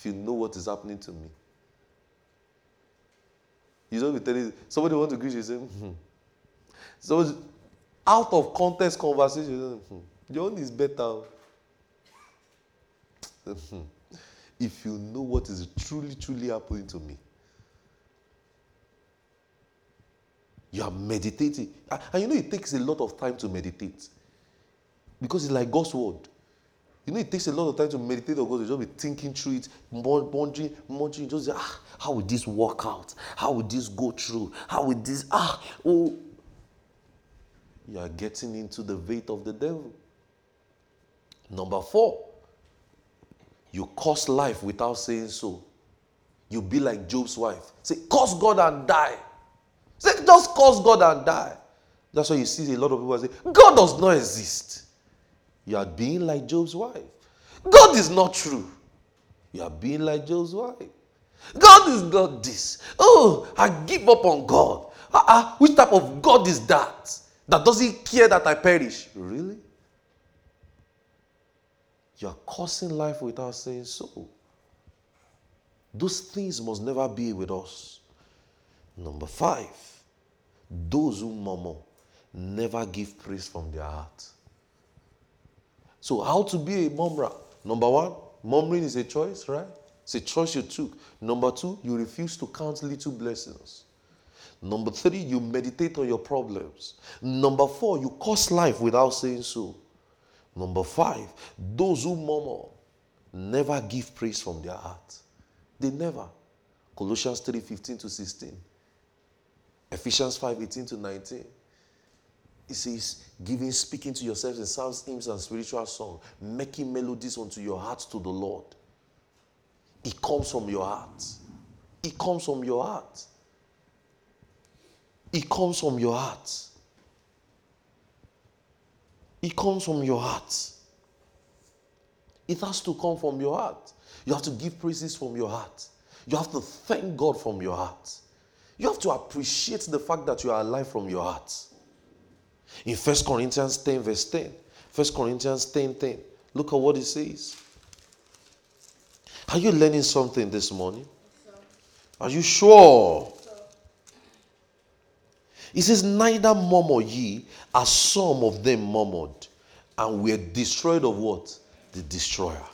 you know what is happening to me. You don't be telling somebody want to greet you, say, hmm. So out of context conversation, hmm, your own is better. Hmm. if you know what is truly, truly happening to me. You are meditating. And you know, it takes a lot of time to meditate. Because it's like God's word. You know, it takes a lot of time to meditate on God. You just be thinking through it, wondering, wondering, just ah, how will this work out? How will this go through? How will this, ah, oh. You are getting into the weight of the devil. Number four, you curse life without saying so. You be like Job's wife. Say, curse God and die. Say, just curse God and die. That's why you see a lot of people say, God does not exist. You are being like Job's wife. God is not true. You are being like Job's wife. God is not this. Oh, I give up on God. Uh-uh, which type of God is that? That doesn't care that I perish. Really? You are cursing life without saying so. Those things must never be with us. Number five, those who murmur never give praise from their heart. So, how to be a murmurer? Number one, murmuring is a choice, right? It's a choice you took. Number two, you refuse to count little blessings. Number three, you meditate on your problems. Number four, you curse life without saying so. Number five, those who murmur never give praise from their heart. They never. Colossians 3 15 to 16. Ephesians 5 18 to 19. It says, giving, speaking to yourselves in psalms, hymns, and spiritual song, making melodies unto your heart to the Lord. It comes from your heart. It comes from your heart. It comes from your heart. It comes from your heart. It has to come from your heart. You have to give praises from your heart. You have to thank God from your heart. You have to appreciate the fact that you are alive from your heart. In 1 Corinthians 10, verse 10, 1 Corinthians 10 10, look at what it says. Are you learning something this morning? Are you sure? He says, Neither murmur ye, as some of them murmured, and were destroyed of what? The destroyer.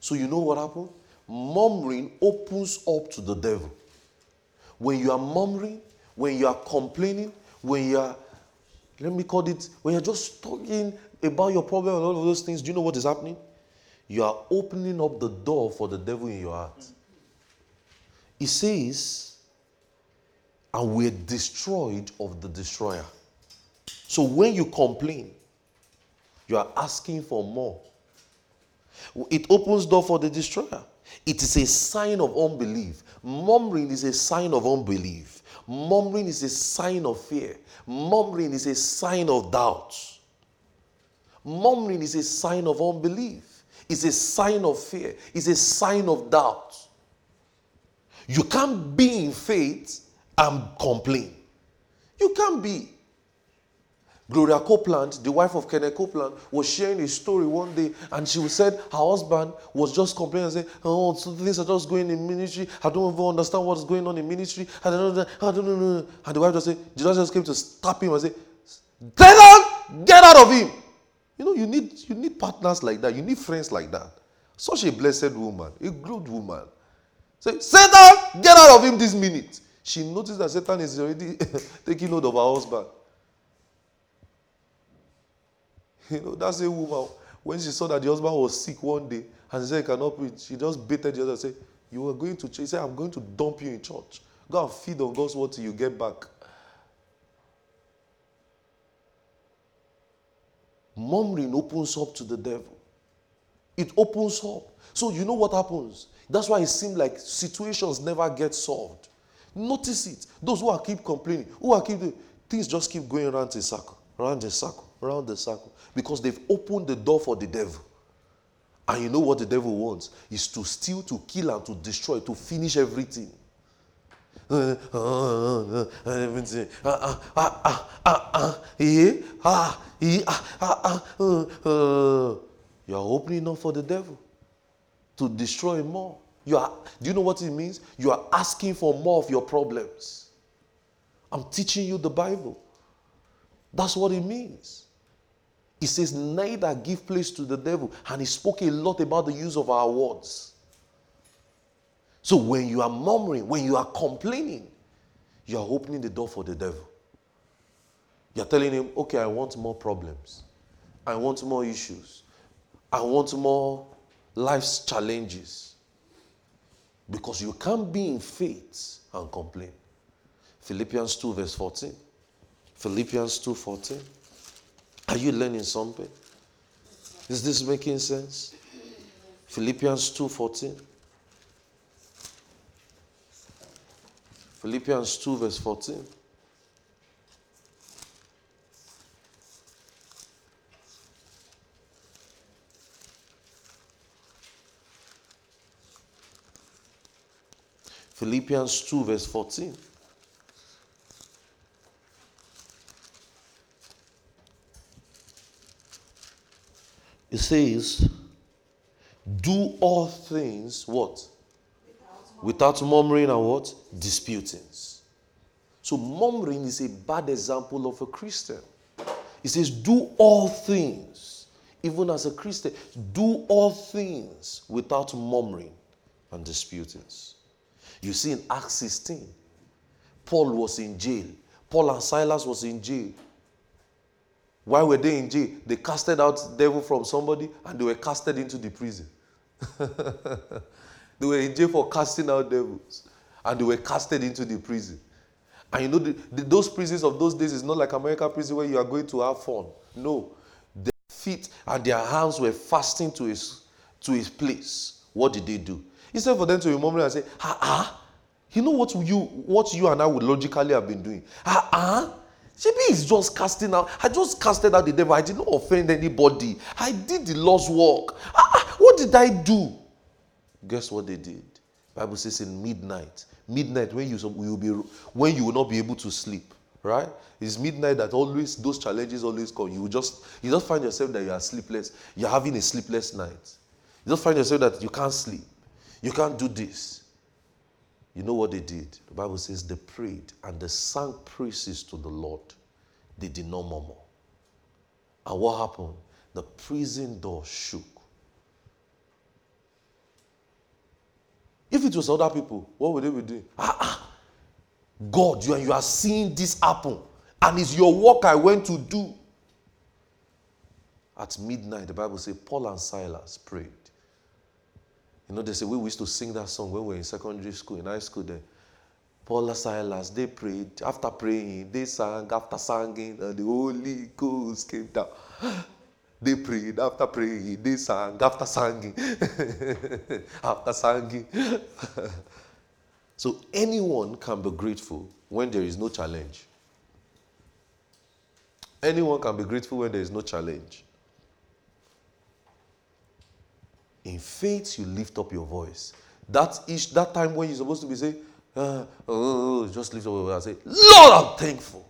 So you know what happened? Murmuring opens up to the devil. When you are murmuring, when you are complaining, when you are, let me call it, when you're just talking about your problem and all of those things, do you know what is happening? You are opening up the door for the devil in your heart. He says, and we're destroyed of the destroyer. So when you complain, you are asking for more. It opens door for the destroyer. It is a sign of unbelief. Murmuring is a sign of unbelief. Murmuring is a sign of fear. Murmuring is a sign of doubt. Murmuring is a sign of unbelief. It's a sign of fear. It's a sign of doubt. You can't be in faith and complain. You can't be. Gloria Copeland, the wife of Kenneth Copeland, was sharing a story one day, and she said her husband was just complaining and saying, "Oh, things are just going in ministry. I don't even understand what's going on in ministry. I don't know. I don't know." And the wife just said, Jesus just came to stop him and say, "Satan, get out of him." You know, you need you need partners like that. You need friends like that. Such a blessed woman, a good woman. Say, Satan, get out of him this minute. She noticed that Satan is already taking hold of her husband. You know, that's a woman. When she saw that the husband was sick one day and she said, he cannot preach, she just baited the other and said, You are going to church. He said, I'm going to dump you in church. Go and feed on God's word till you get back. Murmuring opens up to the devil. It opens up. So you know what happens? That's why it seems like situations never get solved. Notice it. Those who are keep complaining, who are keep things just keep going around the circle, around the circle, around the circle, because they've opened the door for the devil. And you know what the devil wants is to steal, to kill, and to destroy, to finish everything. Uh, uh, uh, everything. Ah, ah, ah, ah, ah, yeah, ah, yeah, ah, ah, ah. You are opening up for the devil to destroy more. You are, do you know what it means? You are asking for more of your problems. I'm teaching you the Bible. That's what it means. He says, neither give place to the devil. And he spoke a lot about the use of our words. So when you are murmuring, when you are complaining, you are opening the door for the devil. You're telling him, okay, I want more problems. I want more issues. I want more life's challenges. Because you can't be in faith and complain. Philippians 2, verse 14. Philippians 2 14. Are you learning something? Is this making sense? Philippians 2 14. Philippians 2, verse 14. Philippians 2, verse 14. It says, Do all things what? Without murmuring and what? Disputings. So, murmuring is a bad example of a Christian. It says, Do all things, even as a Christian, do all things without murmuring and disputings. You see in Acts 16, Paul was in jail. Paul and Silas was in jail. Why were they in jail? They casted out devil from somebody and they were casted into the prison. they were in jail for casting out devils and they were casted into the prison. And you know, the, the, those prisons of those days is not like American prison where you are going to have fun. No. Their feet and their hands were fastened to his, to his place. What did they do? Instead for them to remember and say, ah, ah, you know what you, what you and I would logically have been doing? Ah, ah, Maybe he's just casting out. I just casted out the devil. I did not offend anybody. I did the Lord's work. Ah, ah, what did I do? Guess what they did? Bible says in midnight. Midnight when you will be when you will not be able to sleep. Right? It's midnight that always those challenges always come. You just you just find yourself that you are sleepless. You're having a sleepless night. You just find yourself that you can't sleep. You can't do this. You know what they did? The Bible says they prayed and they sang praises to the Lord. They did not murmur. And what happened? The prison door shook. If it was other people, what would they be doing? Ah, ah. God, you, you are seeing this happen. And it's your work I went to do. At midnight, the Bible says Paul and Silas prayed. You know, there's a way we used to sing that song when we were in secondary school, in high school then. Paul and Silas, they prayed. After praying, they sang. After singing, and the Holy Ghost came down. They prayed. After praying, they sang. After singing, after singing. so anyone can be grateful when there is no challenge. Anyone can be grateful when there is no challenge. In faith, you lift up your voice. That is that time when you're supposed to be saying, uh, oh, just lift up your voice and say, Lord, I'm thankful.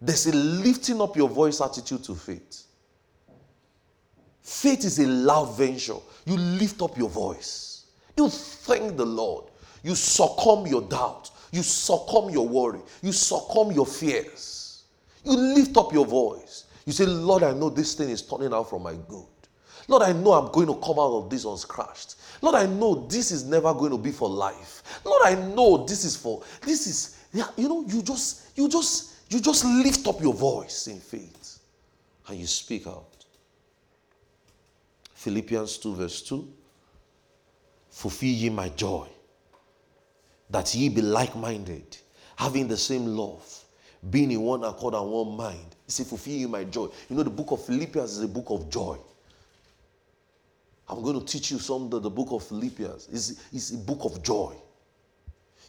There's a lifting up your voice attitude to faith. Faith is a loud venture. You lift up your voice. You thank the Lord. You succumb your doubt. You succumb your worry. You succumb your fears. You lift up your voice. You say, Lord, I know this thing is turning out for my good. Lord, I know I'm going to come out of this unscratched. Lord, I know this is never going to be for life. Lord, I know this is for this is yeah, you know, you just you just you just lift up your voice in faith and you speak out. Philippians 2, verse 2. Fulfill ye my joy, that ye be like-minded, having the same love, being in one accord and one mind. He said, Fulfill ye my joy. You know, the book of Philippians is a book of joy. I'm going to teach you some of the book of Philippians. It's, it's a book of joy.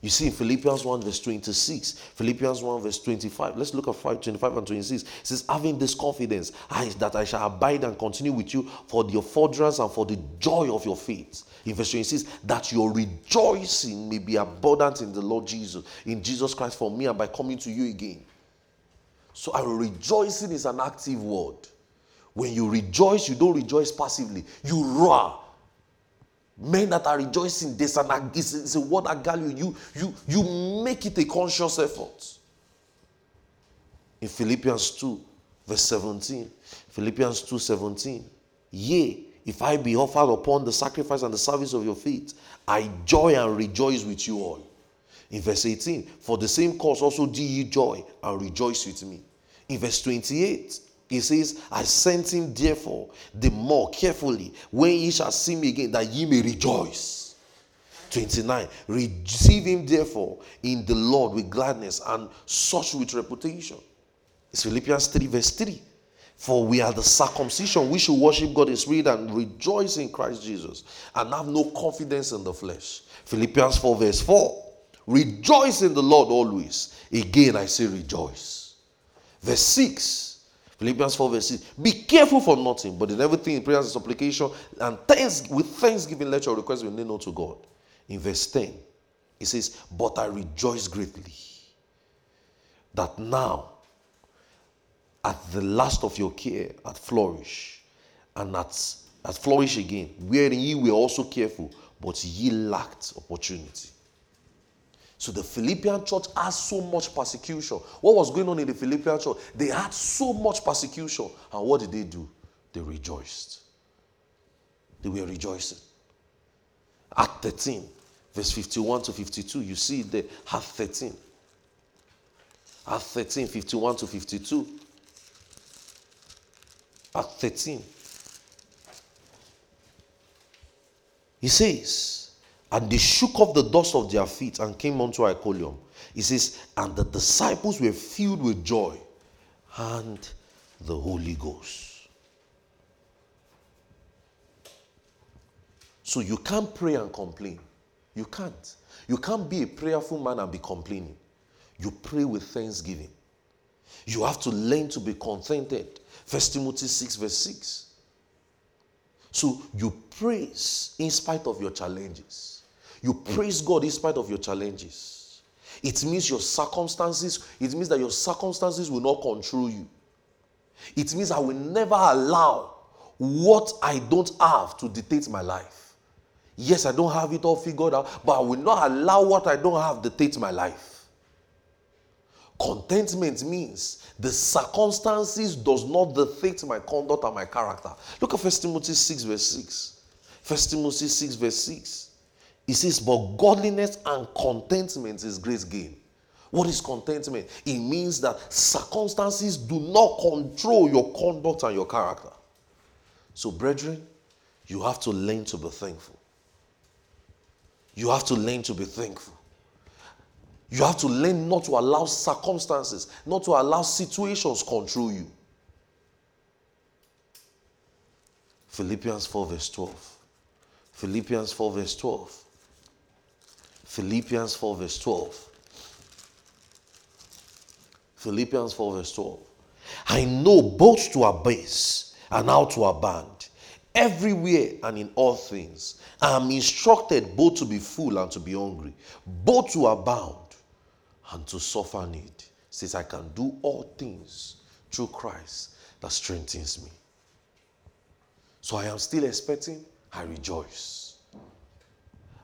You see in Philippians 1 verse 26, Philippians 1 verse 25. Let's look at 5, 25 and 26. It says, having this confidence I, that I shall abide and continue with you for your furtherance and for the joy of your faith. In verse 26, that your rejoicing may be abundant in the Lord Jesus, in Jesus Christ for me and by coming to you again. So our rejoicing is an active word. When you rejoice, you don't rejoice passively. You roar. Men that are rejoicing, there's an it's, it's a word that value. You you you make it a conscious effort. In Philippians 2, verse 17. Philippians 2 17. Yea, if I be offered upon the sacrifice and the service of your feet, I joy and rejoice with you all. In verse 18, for the same cause also do ye joy and rejoice with me. In verse 28, he says, I sent him therefore the more carefully when ye shall see me again, that ye may rejoice. 29. Receive him therefore in the Lord with gladness and such with reputation. It's Philippians 3, verse 3. For we are the circumcision, we should worship God in spirit and rejoice in Christ Jesus and have no confidence in the flesh. Philippians 4, verse 4. Rejoice in the Lord always. Again, I say rejoice. Verse 6. Philippians 4 verse 6. Be careful for nothing, but in everything in prayers and supplication and thanks with thanksgiving let your requests be made known to God. In verse 10, it says, But I rejoice greatly that now at the last of your care at flourish and at, at flourish again, wherein ye were also careful, but ye lacked opportunity. So the Philippian church has so much persecution. What was going on in the Philippian church? They had so much persecution. And what did they do? They rejoiced. They were rejoicing. Acts 13, verse 51 to 52. You see it there. Act 13. Acts 13, 51 to 52. Acts 13. He says, and they shook off the dust of their feet and came unto Iconium. He says, and the disciples were filled with joy and the Holy Ghost. So you can't pray and complain. You can't. You can't be a prayerful man and be complaining. You pray with thanksgiving. You have to learn to be contented. First Timothy 6, verse 6. So you praise in spite of your challenges. You praise God in spite of your challenges. It means your circumstances, it means that your circumstances will not control you. It means I will never allow what I don't have to dictate my life. Yes, I don't have it all figured out, but I will not allow what I don't have to dictate my life. Contentment means the circumstances does not dictate my conduct and my character. Look at 1 Timothy 6, verse 6. 1 Timothy 6, verse 6. He says, but godliness and contentment is great gain. What is contentment? It means that circumstances do not control your conduct and your character. So, brethren, you have to learn to be thankful. You have to learn to be thankful. You have to learn not to allow circumstances, not to allow situations control you. Philippians 4, verse 12. Philippians 4, verse 12. Philippians 4, verse 12. Philippians 4, verse 12. I know both to abase and how to abound, everywhere and in all things. I am instructed both to be full and to be hungry, both to abound and to suffer need. Says, I can do all things through Christ that strengthens me. So I am still expecting, I rejoice.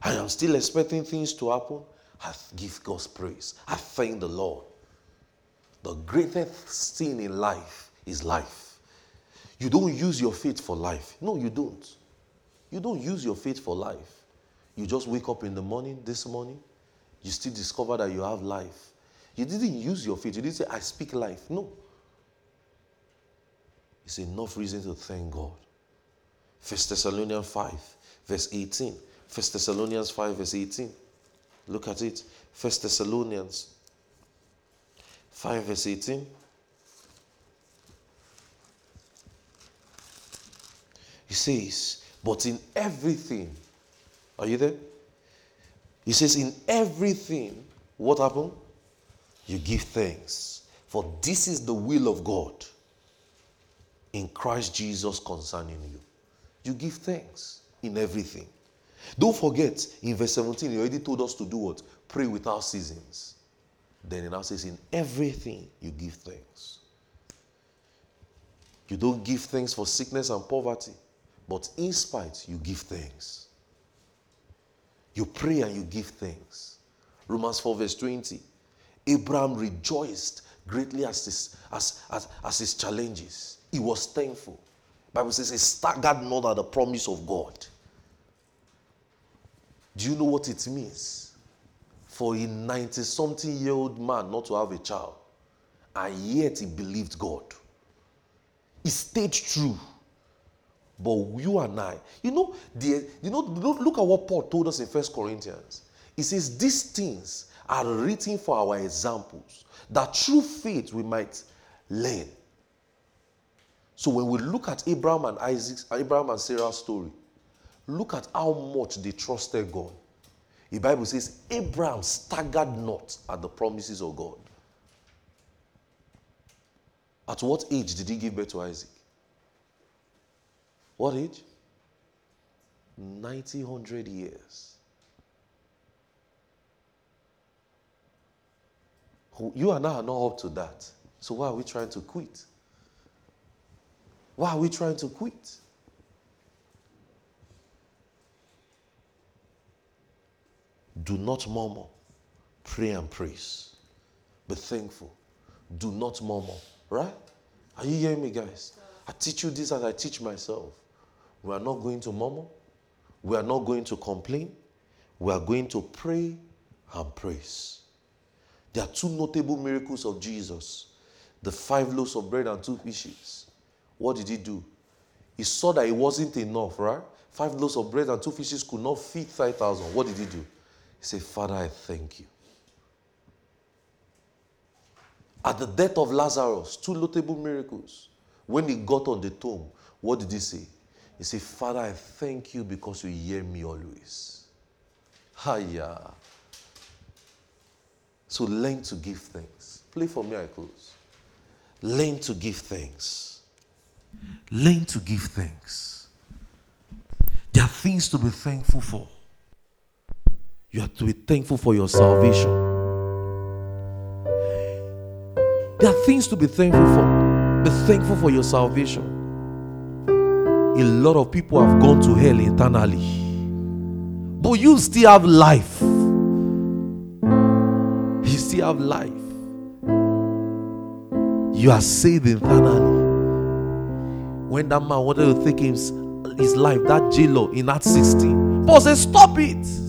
I am still expecting things to happen. I give God's praise. I thank the Lord. The greatest sin in life is life. You don't use your faith for life. No, you don't. You don't use your faith for life. You just wake up in the morning, this morning, you still discover that you have life. You didn't use your faith. You didn't say, I speak life. No. It's enough reason to thank God. First Thessalonians 5, verse 18. First Thessalonians 5, verse 18. Look at it. First Thessalonians 5, verse 18. He says, But in everything, are you there? He says, In everything, what happened? You give thanks. For this is the will of God in Christ Jesus concerning you. You give thanks in everything. Don't forget, in verse 17, he already told us to do what? Pray without seasons. Then he now says, In everything you give thanks. You don't give thanks for sickness and poverty, but in spite, you give thanks. You pray and you give thanks. Romans 4, verse 20. Abraham rejoiced greatly as his, as, as, as his challenges. He was thankful. Bible says he staggered not at the promise of God. Do you know what it means for a 90 something year old man not to have a child? And yet he believed God. He stayed true. But you and I, you know, the, you know, look at what Paul told us in First Corinthians. He says, These things are written for our examples, that through faith we might learn. So when we look at Abraham and Isaac, Abraham and Sarah's story, look at how much they trusted God. The Bible says Abraham staggered not at the promises of God. At what age did he give birth to Isaac? What age? 90, 100 years. You and I are not up to that. So why are we trying to quit? Why are we trying to quit? Do not murmur. Pray and praise. Be thankful. Do not murmur. Right? Are you hearing me, guys? I teach you this as I teach myself. We are not going to murmur. We are not going to complain. We are going to pray and praise. There are two notable miracles of Jesus the five loaves of bread and two fishes. What did he do? He saw that it wasn't enough, right? Five loaves of bread and two fishes could not feed 5,000. What did he do? He said, Father, I thank you. At the death of Lazarus, two notable miracles. When he got on the tomb, what did he say? He said, Father, I thank you because you hear me always. Hiya. So learn to give thanks. Play for miracles. Learn to give thanks. Learn to give thanks. There are things to be thankful for. You have to be thankful for your salvation. There are things to be thankful for. Be thankful for your salvation. A lot of people have gone to hell internally, but you still have life. You still have life. You are saved internally. When that man wanted to take his, his life, that jailer in Acts 16, Paul said, Stop it.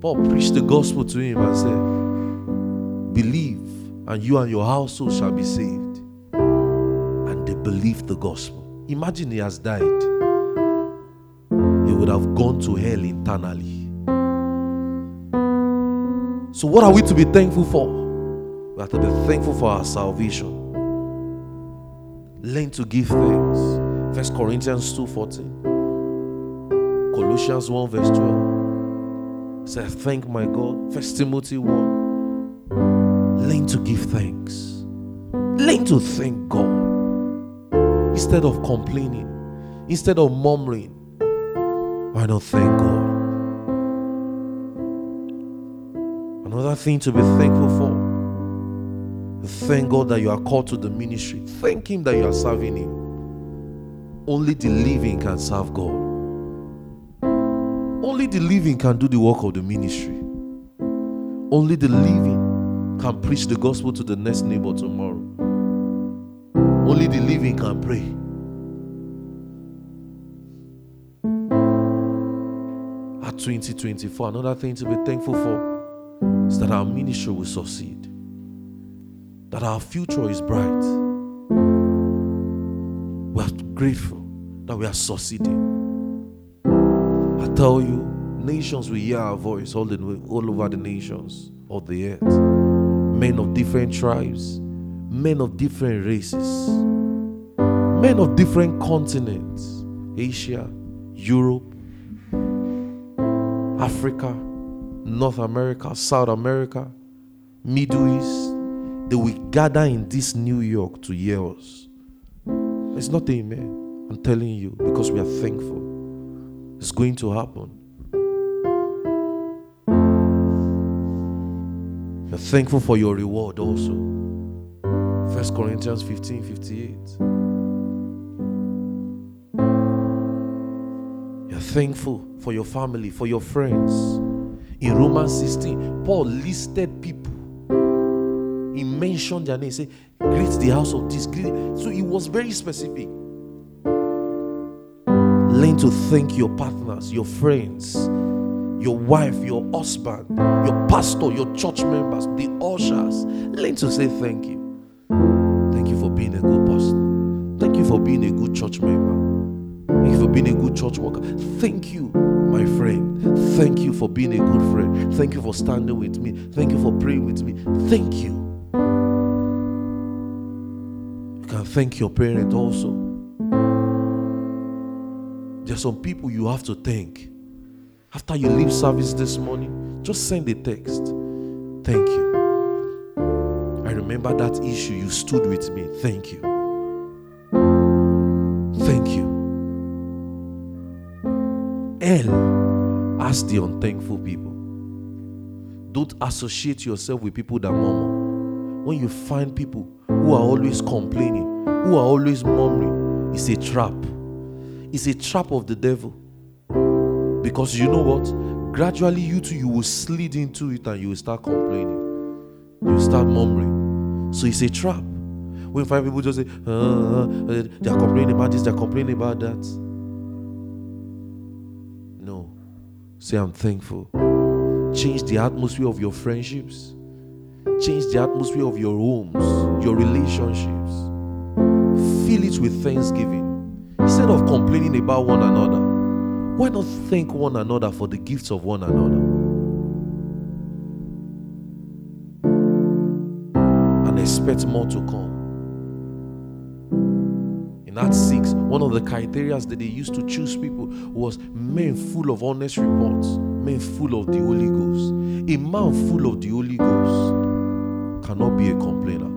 Paul preached the gospel to him and said, Believe, and you and your household shall be saved. And they believed the gospel. Imagine he has died. He would have gone to hell internally. So, what are we to be thankful for? We have to be thankful for our salvation. Learn to give thanks. First Corinthians 2:14. Colossians 1 verse 12. Say, thank my God. First Timothy 1. Learn to give thanks. Learn to thank God. Instead of complaining, instead of murmuring, why not thank God? Another thing to be thankful for. Thank God that you are called to the ministry. Thank Him that you are serving Him. Only the living can serve God. Only the living can do the work of the ministry. Only the living can preach the gospel to the next neighbor tomorrow. Only the living can pray. At 2024, another thing to be thankful for is that our ministry will succeed, that our future is bright. We are grateful that we are succeeding. Tell you, nations will hear our voice all, the, all over the nations of the earth. Men of different tribes, men of different races, men of different continents. Asia, Europe, Africa, North America, South America, Middle East, they will gather in this New York to hear us. It's not amen. I'm telling you because we are thankful. It's going to happen. You're thankful for your reward also. First Corinthians 15 58. You're thankful for your family, for your friends. In Romans 16, Paul listed people. He mentioned their name. He said, Greet the house of this. So he was very specific. Learn to thank your partners, your friends, your wife, your husband, your pastor, your church members, the ushers. Learn to say thank you. Thank you for being a good pastor. Thank you for being a good church member. Thank you for being a good church worker. Thank you, my friend. Thank you for being a good friend. Thank you for standing with me. Thank you for praying with me. Thank you. You can thank your parent also. There are some people you have to thank. After you leave service this morning, just send a text. Thank you. I remember that issue. You stood with me. Thank you. Thank you. L ask the unthankful people. Don't associate yourself with people that murmur. When you find people who are always complaining, who are always murmuring, it's a trap. It's a trap of the devil. Because you know what? Gradually, you too, you will slid into it and you will start complaining. You will start murmuring. So it's a trap. When find people just say, uh, uh, they are complaining about this, they are complaining about that. No. Say, I'm thankful. Change the atmosphere of your friendships. Change the atmosphere of your homes, your relationships. Fill it with thanksgiving. Instead of complaining about one another, why not thank one another for the gifts of one another? And expect more to come. In Acts 6, one of the criteria that they used to choose people was men full of honest reports, men full of the Holy Ghost. A man full of the Holy Ghost cannot be a complainer,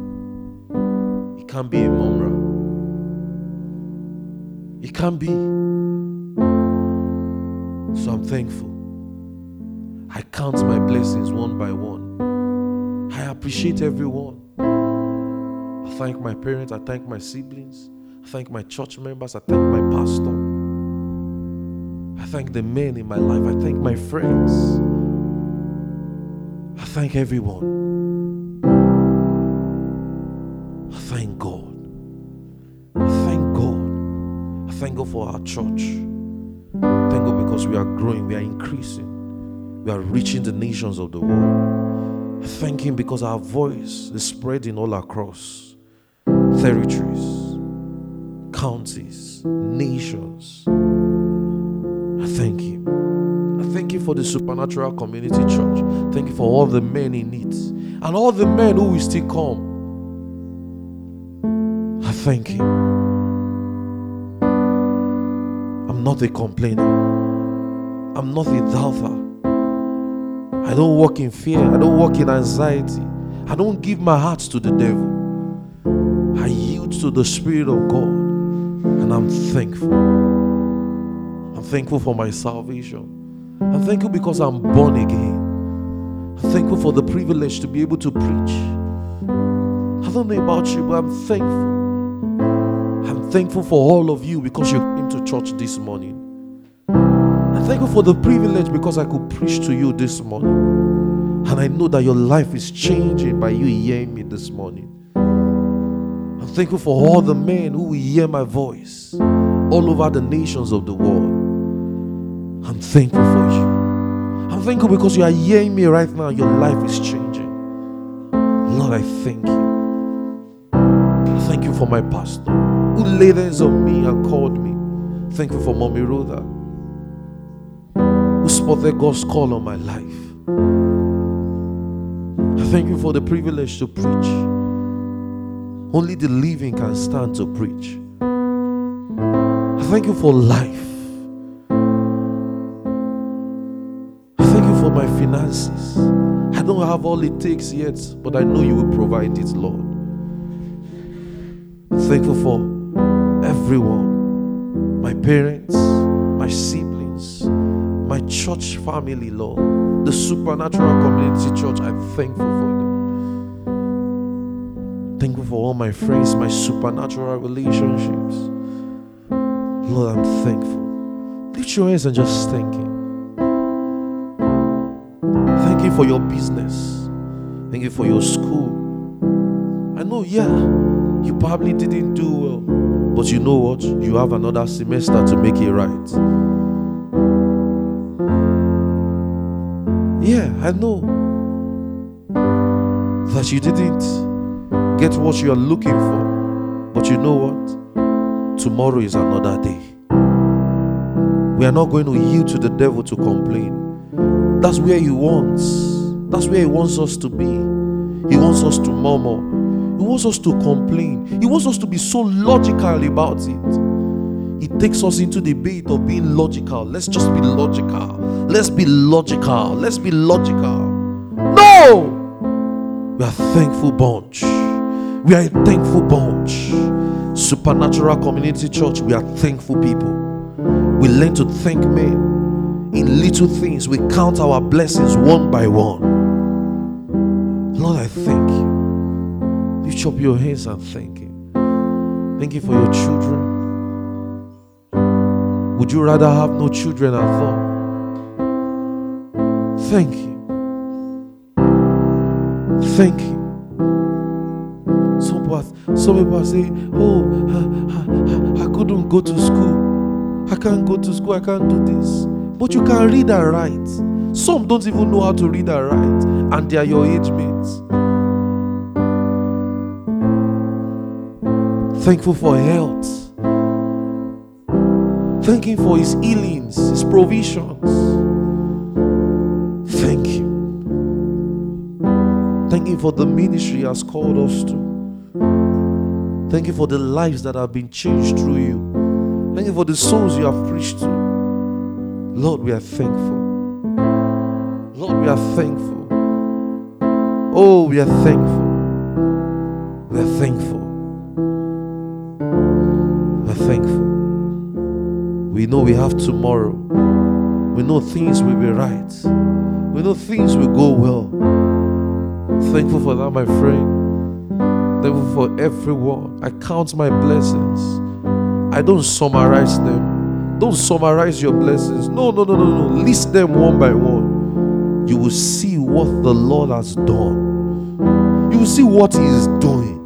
he can't be a murmurer. He can't be. So I'm thankful. I count my blessings one by one. I appreciate everyone. I thank my parents. I thank my siblings. I thank my church members. I thank my pastor. I thank the men in my life. I thank my friends. I thank everyone. Thank God for our church. Thank God because we are growing, we are increasing, we are reaching the nations of the world. I thank Him because our voice is spreading all across territories, counties, nations. I thank Him. I thank you for the supernatural community church. Thank you for all the men in it and all the men who will still come. I thank Him. I'm not a complainer. I'm not a doubter. I don't walk in fear. I don't walk in anxiety. I don't give my heart to the devil. I yield to the Spirit of God. And I'm thankful. I'm thankful for my salvation. I'm thankful because I'm born again. I'm thankful for the privilege to be able to preach. I don't know about you, but I'm thankful. I'm thankful for all of you because you to church this morning. I thank you for the privilege because I could preach to you this morning. And I know that your life is changing by you hearing me this morning. I'm thankful for all the men who will hear my voice all over the nations of the world. I'm thankful for you. I'm thankful because you are hearing me right now. Your life is changing. Lord, I thank you. Thank you for my pastor who laid hands on me and called me. Thank you for Mommy Rhoda who spotted God's call on my life. I thank you for the privilege to preach. Only the living can stand to preach. I thank you for life. Thank you for my finances. I don't have all it takes yet, but I know you will provide it, Lord. Thankful for everyone, my parents, my siblings, my church family, Lord, the supernatural community church. I'm thankful for them. Thankful for all my friends, my supernatural relationships. Lord, I'm thankful. Lift your hands and just thank Him. Thank you for your business. Thank you for your school. I know, yeah, you probably didn't do well, but you know what? You have another semester to make it right. Yeah, I know that you didn't get what you are looking for, but you know what? Tomorrow is another day. We are not going to yield to the devil to complain. That's where he wants. That's where he wants us to be. He wants us to murmur. He wants us to complain. He wants us to be so logical about it. It takes us into the debate of being logical. Let's just be logical. Let's be logical. Let's be logical. No! We are thankful bunch. We are a thankful bunch. Supernatural Community Church, we are thankful people. We learn to thank men in little things. We count our blessings one by one. Lord, I thank you. Lift up your hands and thank Him. Thank you for your children. Would you rather have no children at all? Thank you. Thank you. Some people, some people saying, Oh, I couldn't go to school. I can't go to school. I can't do this. But you can read and write. Some don't even know how to read and write, and they are your age mates. Thankful for health. Thanking for his healings, his provisions. Thank you. Thank you for the ministry he has called us to. Thank you for the lives that have been changed through you. Thank you for the souls you have preached to. Lord, we are thankful. Lord, we are thankful. Oh, we are thankful. We are thankful. We know we have tomorrow. We know things will be right. We know things will go well. Thankful for that, my friend. Thankful for everyone. I count my blessings. I don't summarize them. Don't summarize your blessings. No, no, no, no, no. List them one by one. You will see what the Lord has done. You will see what He is doing.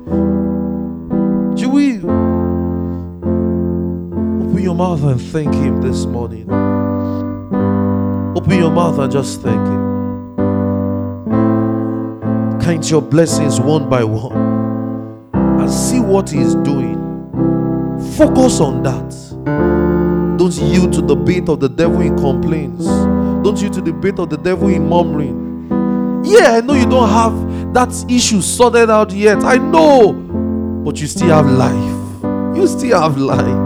Your mouth and thank Him this morning. Open your mouth and just thank Him. Count your blessings one by one and see what He is doing. Focus on that. Don't yield to the bait of the devil in complaints. Don't yield to the bait of the devil in murmuring. Yeah, I know you don't have that issue sorted out yet. I know. But you still have life. You still have life.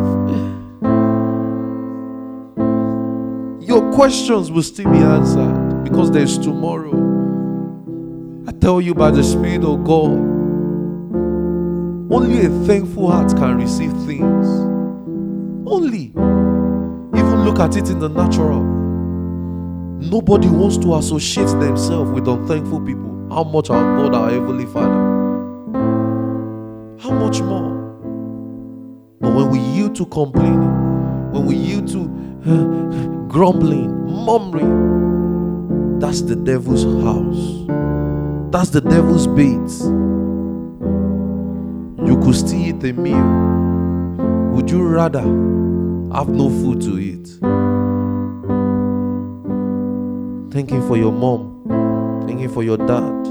Your questions will still be answered because there's tomorrow. I tell you by the Spirit of God, only a thankful heart can receive things. Only. Even look at it in the natural. Nobody wants to associate themselves with unthankful people. How much our God, our Heavenly Father? How much more? But when we yield to complaining, when we yield to uh, grumbling, murmuring, that's the devil's house. That's the devil's bait. You could still eat a meal. Would you rather have no food to eat? Thank you for your mom. Thank you for your dad.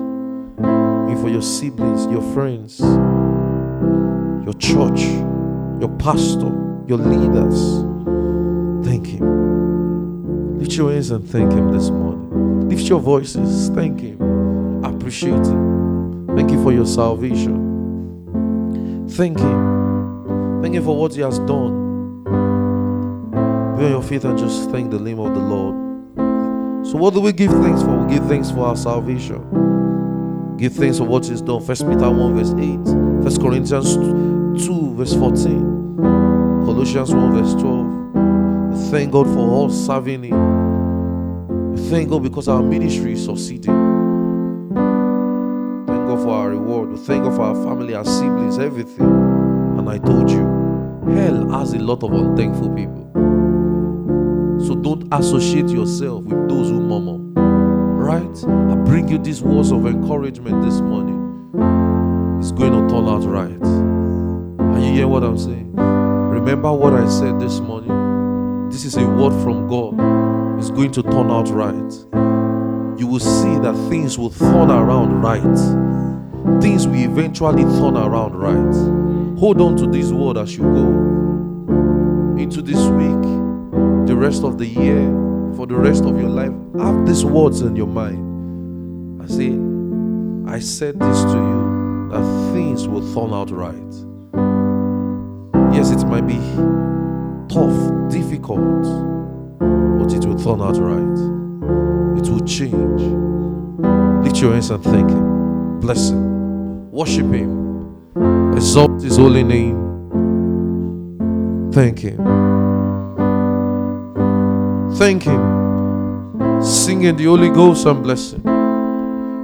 Thank you for your siblings, your friends, your church, your pastor, your leaders. Thank him. Lift your hands and thank him this morning. Lift your voices. Thank him. Appreciate him. Thank you for your salvation. Thank him. Thank him for what he has done. Be on your feet and just thank the name of the Lord. So, what do we give thanks for? We give thanks for our salvation. Give thanks for what He's done. First Peter 1, verse 8. First Corinthians 2, verse 14. Colossians 1, verse 12. Thank God for all serving Him. Thank God because our ministry is succeeding. Thank God for our reward. We thank God for our family, our siblings, everything. And I told you, hell has a lot of unthankful people. So don't associate yourself with those who murmur. Right? I bring you these words of encouragement this morning. It's going to turn out right. Are you hearing what I'm saying? Remember what I said this morning? This is a word from God. It's going to turn out right. You will see that things will turn around right. Things will eventually turn around right. Hold on to this word as you go into this week the rest of the year, for the rest of your life, have these words in your mind. I say, I said this to you that things will turn out right. Yes, it might be tough, difficult, but it will turn out right. It will change. Lift your hands and thank Him. Bless Him. Worship Him. Exalt His holy name. Thank Him. Thank Him. Sing in the Holy Ghost and bless Him.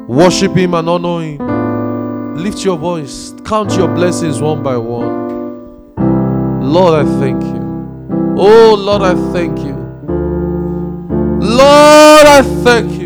Worship Him and honor Him. Lift your voice. Count your blessings one by one. Lord, I thank you. Oh, Lord, I thank you. Lord, I thank you.